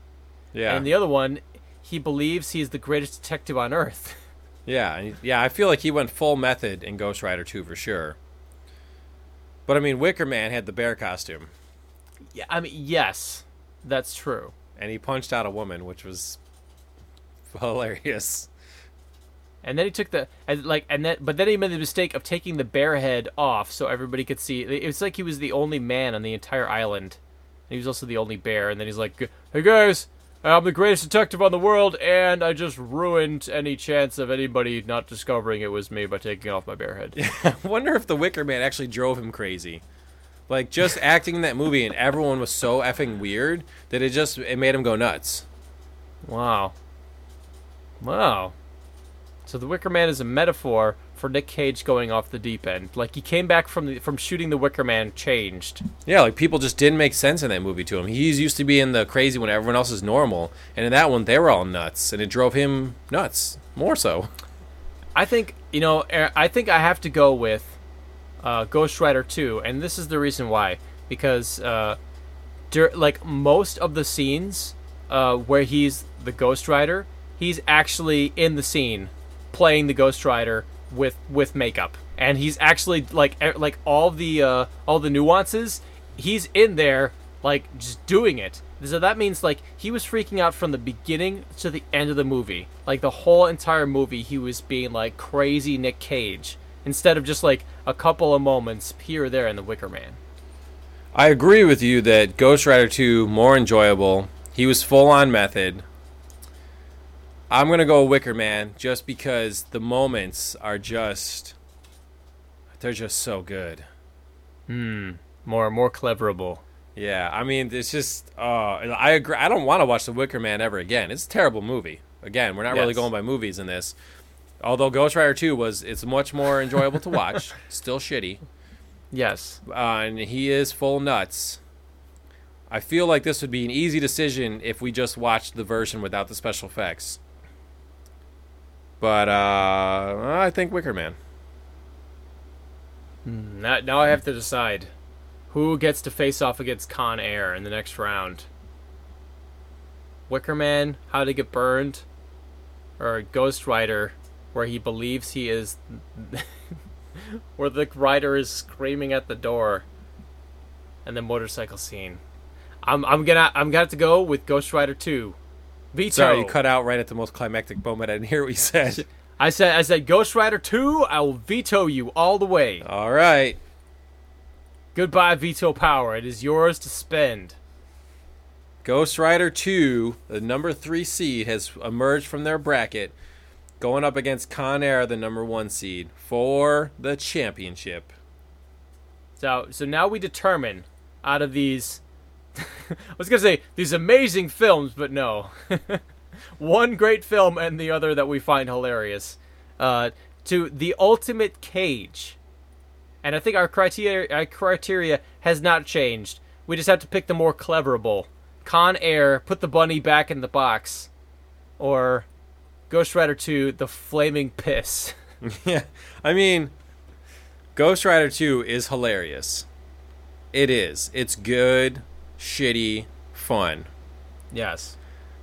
Yeah. and the other one he believes he is the greatest detective on earth. [laughs] Yeah, yeah. I feel like he went full method in Ghost Rider 2 for sure. But I mean, Wicker Man had the bear costume, yeah, I mean yes, that's true. and he punched out a woman, which was [laughs] hilarious. And then he took the and like and then but then he made the mistake of taking the bear head off so everybody could see. It was like he was the only man on the entire island. And he was also the only bear. And then he's like, "Hey guys, I'm the greatest detective on the world, and I just ruined any chance of anybody not discovering it was me by taking off my bear head." [laughs] I wonder if the Wicker Man actually drove him crazy. Like just [laughs] acting in that movie, and everyone was so effing weird that it just it made him go nuts. wow, wow. So the Wicker Man is a metaphor for Nick Cage going off the deep end. Like he came back from the, from shooting the Wicker Man changed. Yeah, like people just didn't make sense in that movie to him. He's used to being the crazy when everyone else is normal, and in that one they were all nuts, and it drove him nuts more so. I think you know. er, I think I have to go with uh, Ghost Rider 2, and this is the reason why. Because uh, dur- like most of the scenes uh, where he's the Ghost Rider, he's actually in the scene playing the Ghost Rider with with makeup, and he's actually like like all the uh, all the nuances. He's in there like just doing it. So that means like he was freaking out from the beginning to the end of the movie. Like the whole entire movie, he was being like crazy Nick Cage instead of just like a couple of moments here or there in the Wicker Man. I agree with you that Ghost Rider 2 more enjoyable. He was full on method. I'm gonna go Wicker Man just because the moments are just they're just so good. Hmm. More more cleverable. Yeah, I mean it's just uh I agree I don't want to watch The Wicker Man ever again. It's a terrible movie. Again, we're not really going by movies in this. Although Ghost Rider 2 was it's much more enjoyable to watch. [laughs] Still shitty. Yes. uh, and he is full nuts. I feel like this would be an easy decision if we just watched the version without the special effects. But uh, I think Wicker Man. Now, now I have to decide who gets to face off against Con Air in the next round. Wicker Man, How to Get Burned, or Ghost Rider, where he believes he is, [laughs] where the rider is screaming at the door, and the motorcycle scene. I'm I'm gonna I'm gonna have to go with Ghost Rider Two. Veto. Sorry, you cut out right at the most climactic moment. I didn't hear what you said. [laughs] I said I said Ghost Rider Two. I will veto you all the way. All right. Goodbye, veto power. It is yours to spend. Ghost Rider 2, the number three seed, has emerged from their bracket, going up against Con Air, the number one seed, for the championship. So so now we determine out of these [laughs] I was gonna say these amazing films, but no. [laughs] One great film and the other that we find hilarious. Uh, to the ultimate cage. And I think our criteria our criteria has not changed. We just have to pick the more cleverable. Con Air, put the bunny back in the box. Or Ghost Rider 2, the flaming piss. [laughs] Yeah, I mean, Ghost Rider 2 is hilarious. It is. It's good, shitty, fun. yes.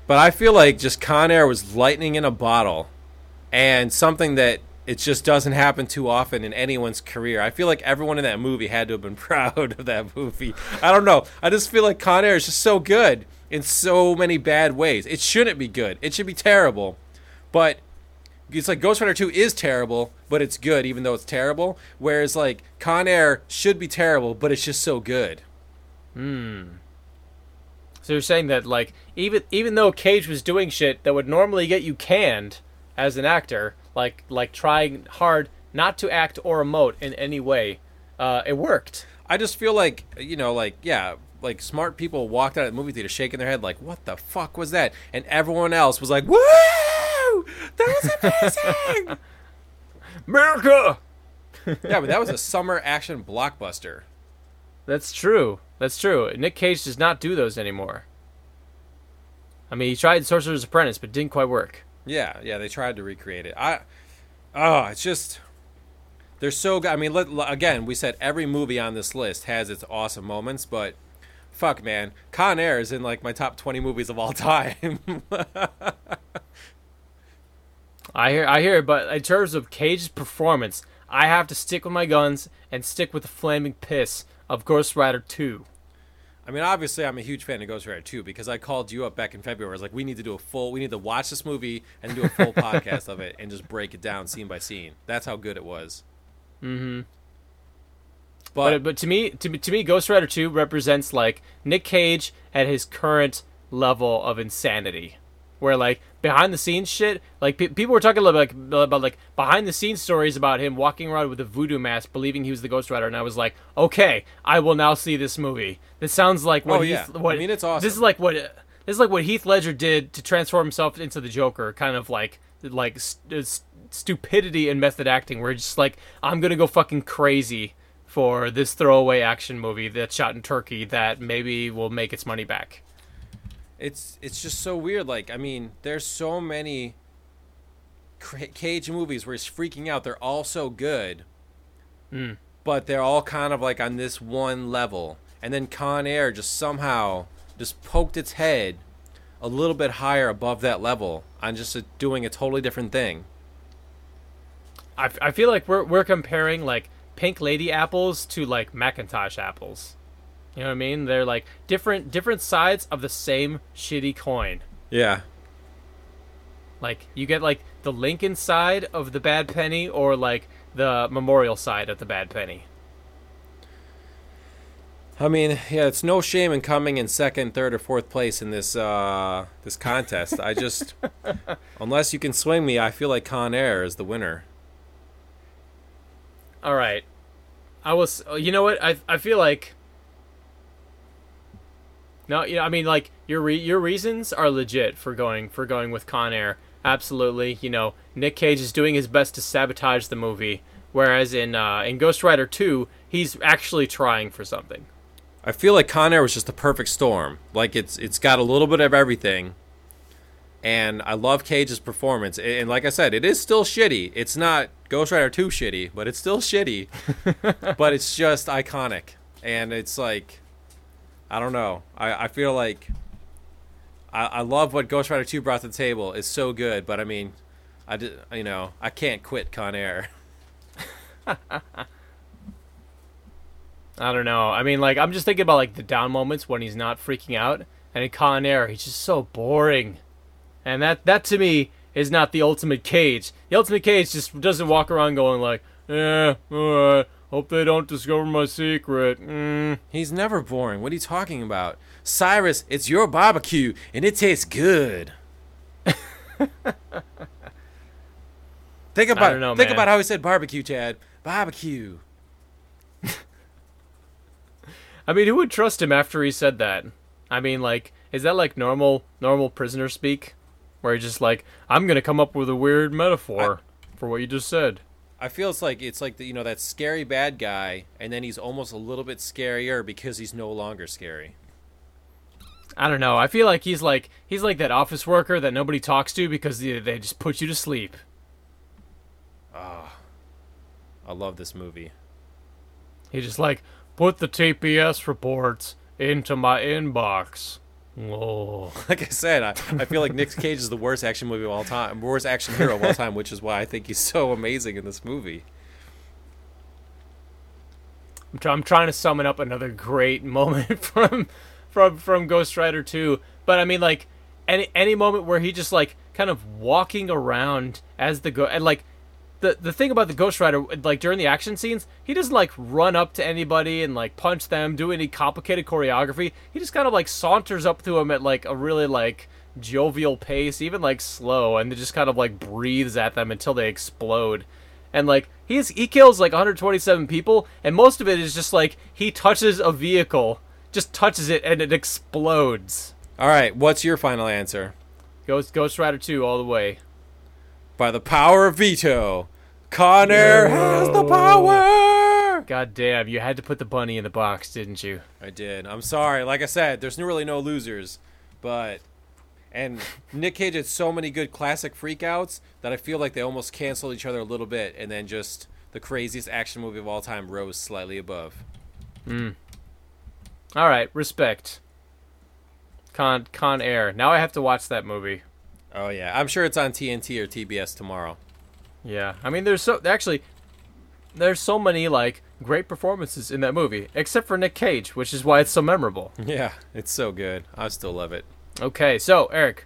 But I feel like just Con Air was lightning in a bottle and something that it just doesn't happen too often in anyone's career. I feel like everyone in that movie had to have been [laughs] proud of that movie. I don't know. I just feel like Con Air is just so good in so many bad ways. It shouldn't be good. It should be terrible. But it's like Ghost Rider 2 is terrible, but it's good even though it's terrible. Whereas like Con Air should be terrible, but it's just so good. Hmm. So you're saying that like even even though Cage was doing shit that would normally get you canned as an actor, like like trying hard not to act or emote in any way, uh, it worked. I just feel like you know, like yeah, like smart people walked out of the movie theater shaking their head like, "What the fuck was that?" And everyone else was like, "Woo!" That was amazing. [laughs] America. yeah, but that was a summer action blockbuster. That's true. That's true. Nick Cage does not do those anymore. I mean, he tried Sorcerer's Apprentice, but didn't quite work. Yeah, yeah, they tried to recreate it. I, oh, it's just they're so good. I mean, let, again, we said every movie on this list has its awesome moments, but fuck, man, Con Air is in like my top twenty movies of all time. [laughs] I hear, I hear, but in terms of Cage's performance, I have to stick with my guns and stick with the flaming piss of Ghost Rider Two. I mean, obviously, I'm a huge fan of Ghost Rider 2 because I called you up back in February. I was like, we need to do a full, we need to watch this movie and do a full [laughs] podcast of it and just break it down scene by scene. That's how good it was. Mm-hmm. But, But but to me, to, to me, Ghost Rider Two represents like Nick Cage at his current level of insanity, where like behind the scenes shit, like pe- people were talking about like about like behind the scenes stories about him walking around with a voodoo mask, believing he was the Ghost Rider, and I was like, okay, I will now see this movie. This sounds like what Oh, yeah. what I mean, it's awesome. This is like what this is like what Heath Ledger did to transform himself into the Joker, kind of like like st- uh, st- stupidity and method acting, where it's just like I'm gonna go fucking crazy for this throwaway action movie that's shot in Turkey that maybe will make its money back. It's it's just so weird. Like, I mean, there's so many Cage movies where he's freaking out. They're all so good, Mm. but they're all kind of like on this one level. And then Con Air just somehow just poked its head a little bit higher above that level on just a, doing a totally different thing. I, I feel like we're we're comparing like pink lady apples to like McIntosh apples. You know what I mean? They're like different different sides of the same shitty coin. Yeah. Like you get like the Lincoln side of the bad penny or like the Memorial side of the bad penny. I mean, yeah, it's no shame in coming in second, third, or fourth place in this uh, this contest. I just, [laughs] unless you can swing me, I feel like Con Air is the winner. All right. I was you know what? I I feel like No, you know, I mean like your re- your reasons are legit for going for going with Con Air. Absolutely. You know, Nick Cage is doing his best to sabotage the movie whereas in uh in Ghost Rider 2, he's actually trying for something. I feel like Con Air was just the perfect storm. Like it's it's got a little bit of everything, and I love Cage's performance. And like I said, it is still shitty. It's not Ghost Rider two shitty, but it's still shitty. [laughs] but it's just iconic, and it's like, I don't know. I I feel like. I, I love what Ghost Rider two brought to the table. It's so good, but I mean, I did, you know I can't quit Con Air. [laughs] I don't know. I mean like I'm just thinking about like the down moments when he's not freaking out and in Con Air he's just so boring. And that that to me is not the ultimate cage. The ultimate cage just doesn't walk around going like, "Eh, hope they don't discover my secret." Mm. He's never boring. What are you talking about? Cyrus, it's your barbecue and it tastes good. [laughs] think about know, think man. about how he said barbecue, Chad. Barbecue. [laughs] I mean, who would trust him after he said that? I mean, like, is that like normal normal prisoner speak, where he's just like, "I'm gonna come up with a weird metaphor for what you just said." I feel it's like it's like the, you know that scary bad guy, and then he's almost a little bit scarier because he's no longer scary. I don't know. I feel like he's like he's like that office worker that nobody talks to because they, they just put you to sleep. Ah. I love this movie. He's just like put the TPS reports into my inbox. Oh, Like I said, I, I feel like Nick Cage is the worst action movie of all time, worst action hero of all time, which is why I think he's so amazing in this movie. I'm, try- I'm trying to summon up another great [laughs] moment from from from Ghost Rider 2, but I mean like any any moment where he just like kind of walking around as the go and like the the thing about the Ghost Rider like during the action scenes, he doesn't like run up to anybody and like punch them, do any complicated choreography. He just kind of like saunters up to him at like a really like jovial pace, even like slow, and just kind of like breathes at them until they explode. And like he's he kills like 127 people, and most of it is just like he touches a vehicle, just touches it and it explodes. All right, what's your final answer? Ghost Ghost Rider 2 all the way. by the power of veto, Con Air has the power. God damn, you had to put the bunny in the box, didn't you? I did. I'm sorry. Like I said, there's really no losers, but and Nick Cage had so many good classic freakouts that I feel like they almost canceled each other a little bit, and then just the craziest action movie of all time rose slightly above. Hmm. All right, respect. Con Con Air. Now I have to watch that movie. Oh yeah, I'm sure it's on TNT or TBS tomorrow. Yeah, I mean, there's so actually, there's so many like great performances in that movie, except for Nick Cage, which is why it's so memorable. [laughs] Yeah, it's so good. I still love it. Okay, so Eric,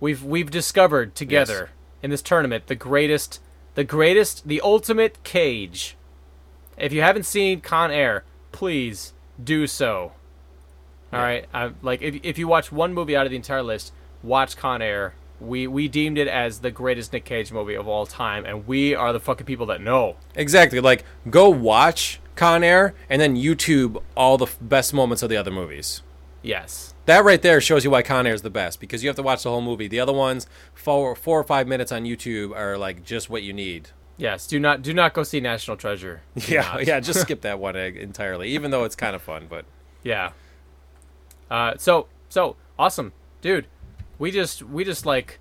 we've we've discovered together in this tournament the greatest, the greatest, the ultimate Cage. If you haven't seen Con Air, please do so. All Yeah. right, I, like if if you watch one movie out of the entire list, watch Con Air. We we deemed it as the greatest Nick Cage movie of all time, and we are the fucking people that know. Exactly. Like, go watch Con Air and then YouTube all the f- best moments of the other movies. Yes. That right there shows you why Con Air is the best because you have to watch the whole movie. The other ones, four, four or five minutes on YouTube, are like just what you need. Yes, do not do not go see National Treasure. [laughs] Do Yeah, not. yeah. Just [laughs] skip that one entirely, even though it's kind of fun. But Yeah. Uh, so so awesome, dude. We just we just like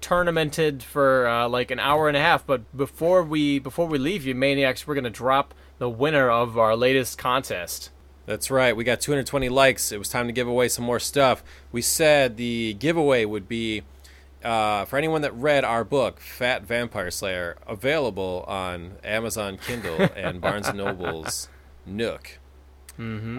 tournamented for uh, like an hour and a half. But before we before we leave you, maniacs, we're gonna drop the winner of our latest contest. that's right. We got 220 likes. It was time to give away some more stuff. We said the giveaway would be uh, for anyone that read our book, Fat Vampire Slayer, available on Amazon Kindle and Barnes and Noble's [laughs] Nook.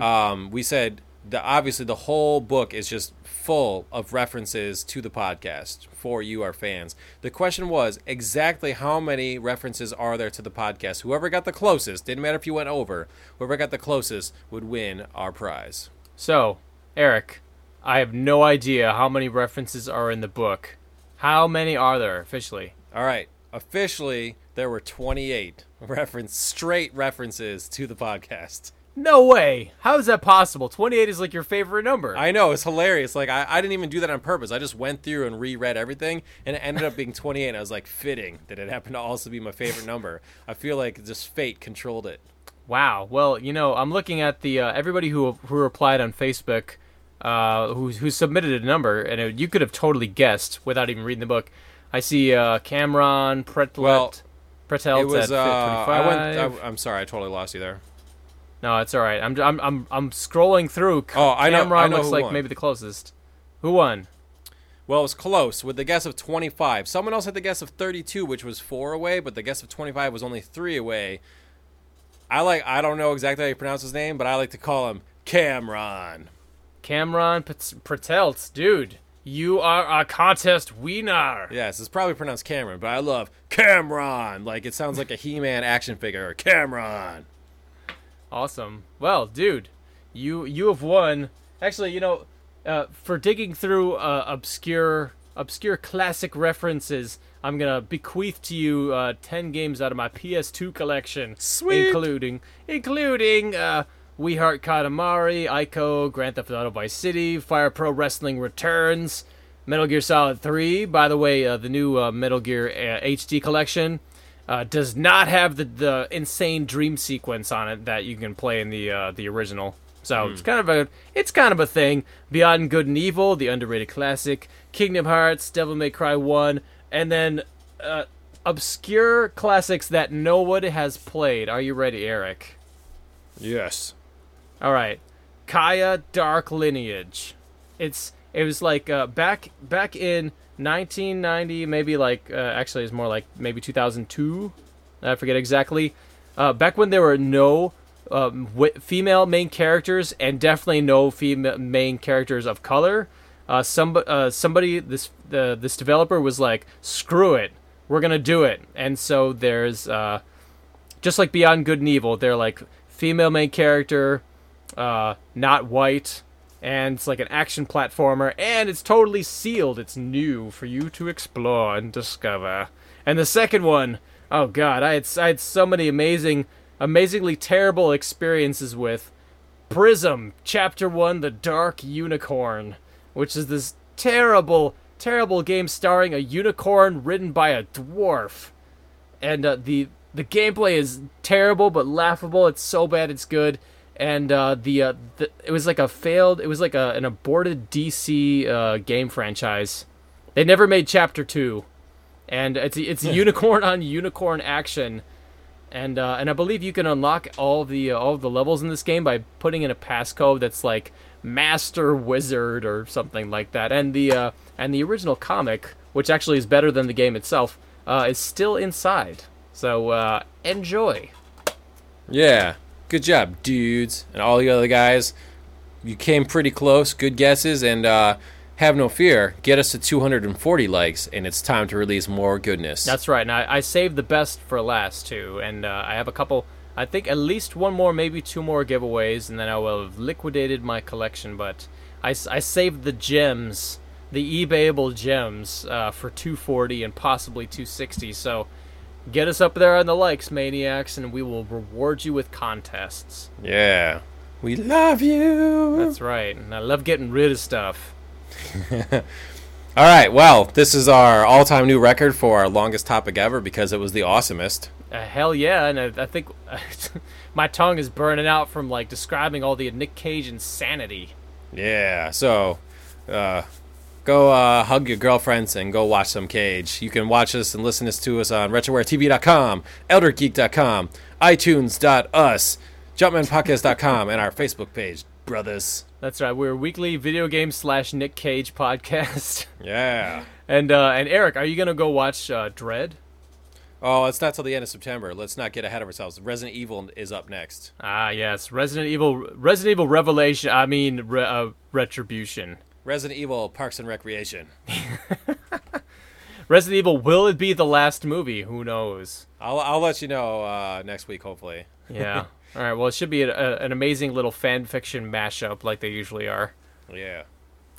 Um, we said the obviously the whole book is just full of references to the podcast for you, our fans. The question was exactly how many references are there to the podcast? Whoever got the closest, didn't matter if you went over, whoever got the closest would win our prize. So, Eric, I have no idea how many references are in the book. How many are there officially? All right, officially there were 28 reference straight references to the podcast. No way. How is that possible? Twenty-eight is like your favorite number. I know it's hilarious. Like I, I didn't even do that on purpose. I just went through and reread everything, and it ended up being 28. And I was like, fitting that it happened to also be my favorite number. I feel like just fate controlled it. Wow. Well, you know, I'm looking at the uh, everybody who who replied on Facebook, uh, who who submitted a number, and it, you could have totally guessed without even reading the book. I see uh, Cameron Pretlet. Well, Pretelt it was. at Uh, 25. I went. I, I'm sorry. I totally lost you there. No, it's all right. I'm I'm I'm I'm scrolling through. Oh, I know- Cameron I know looks like won. maybe the closest. Who won? Well, it was close with the guess of 25. Someone else had the guess of 32, which was four away, but the guess of 25 was only three away. I like. I don't know exactly how you pronounce his name, but I like to call him Cameron. Cameron Pret- Pretelt, dude. You are a contest winner. Yes, it's probably pronounced Cameron, but I love Cameron. Like it sounds like a He-Man action figure. Cameron. Awesome. Well, dude, you you have won. Actually, you know, uh, for digging through uh, obscure obscure classic references, I'm gonna bequeath to you uh, ten games out of my PS2 collection, Sweet. including including uh, We Heart Katamari, Ico, Grand Theft Auto Vice City, Fire Pro Wrestling Returns, Metal Gear Solid 3. By the way, uh, the new uh, Metal Gear uh, HD collection uh, does not have the, the insane dream sequence on it that you can play in the uh, the original. So it's kind of a it's kind of a thing. Beyond Good and Evil, the underrated classic, Kingdom Hearts, Devil May Cry One, and then uh, obscure classics that no one has played. Are you ready, Eric? Yes. All right, Kya Dark Lineage. It's it was like uh, back back in 1990, maybe like uh, actually it's more like maybe 2002. I forget exactly. Uh, back when there were no um, wi- female main characters and definitely no female main characters of color. Uh, some, uh, somebody this the this developer was like, screw it, we're gonna do it. And so there's uh, just like Beyond Good and Evil, they're like female main character, uh, not white, and it's like an action platformer, and it's totally sealed. It's new for you to explore and discover. And the second one, oh god, I had I had so many amazing, amazingly terrible experiences with Prism Chapter One: The Dark Unicorn, which is this terrible, terrible game starring a unicorn ridden by a dwarf, and uh, the the gameplay is terrible but laughable. It's so bad it's good, and uh, the, uh, the it was like a failed. It was like a, an aborted DC uh, game franchise. They never made Chapter Two, and it's it's unicorn on unicorn action. And, uh, and I believe you can unlock all the uh, all the levels in this game by putting in a passcode that's like Master Wizard or something like that. And the uh, and the original comic, which actually is better than the game itself, uh, is still inside. So uh, enjoy. Yeah. Good job, dudes, and all the other guys. You came pretty close. Good guesses, and uh, have no fear. Get us to 240 likes, and it's time to release more goodness. That's right. And I, I saved the best for last too, and uh, I have a couple. I think at least one more, maybe two more giveaways, and then I will have liquidated my collection. But I, I saved the gems, the eBayable gems, uh, for 240 and possibly 260. So get us up there on the likes, maniacs, and we will reward you with contests. yeah. We love you. That's right. And I love getting rid of stuff. [laughs] All right. Well, this is our all-time new record for our longest topic ever because it was the awesomest. Uh, hell yeah, and I, I think [laughs] my tongue is burning out from like describing all the Nick Cage insanity. Yeah. So, uh, go uh, hug your girlfriends and go watch some Cage. You can watch us and listen to us on RetrowareTV.com, ElderGeek.com, iTunes.us, JumpmanPodcast.com, and our Facebook page, brothers. That's right. We're a weekly video game slash Nick Cage podcast. [laughs] Yeah. and uh, and Eric, are you gonna go watch uh, Dredd? Oh, it's not till the end of September. Let's not get ahead of ourselves. Resident Evil is up next. Ah, yes, Resident Evil, Resident Evil Revelation. I mean, re- uh, Retribution. Resident Evil Parks and Recreation. [laughs] Resident Evil. Will it be the last movie? Who knows? I'll I'll let you know uh, next week, hopefully. Yeah. [laughs] All right. Well, it should be a, a, an amazing little fan fiction mashup like they usually are. Yeah.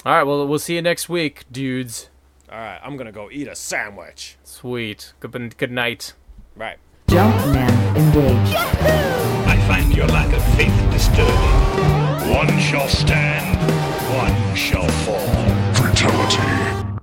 All right. Well, we'll see you next week, dudes. All right, I'm gonna go eat a sandwich. Sweet. Good, good night. Right. Jumpman engaged. I find your lack of faith disturbing. One shall stand one shall fall. Fatality.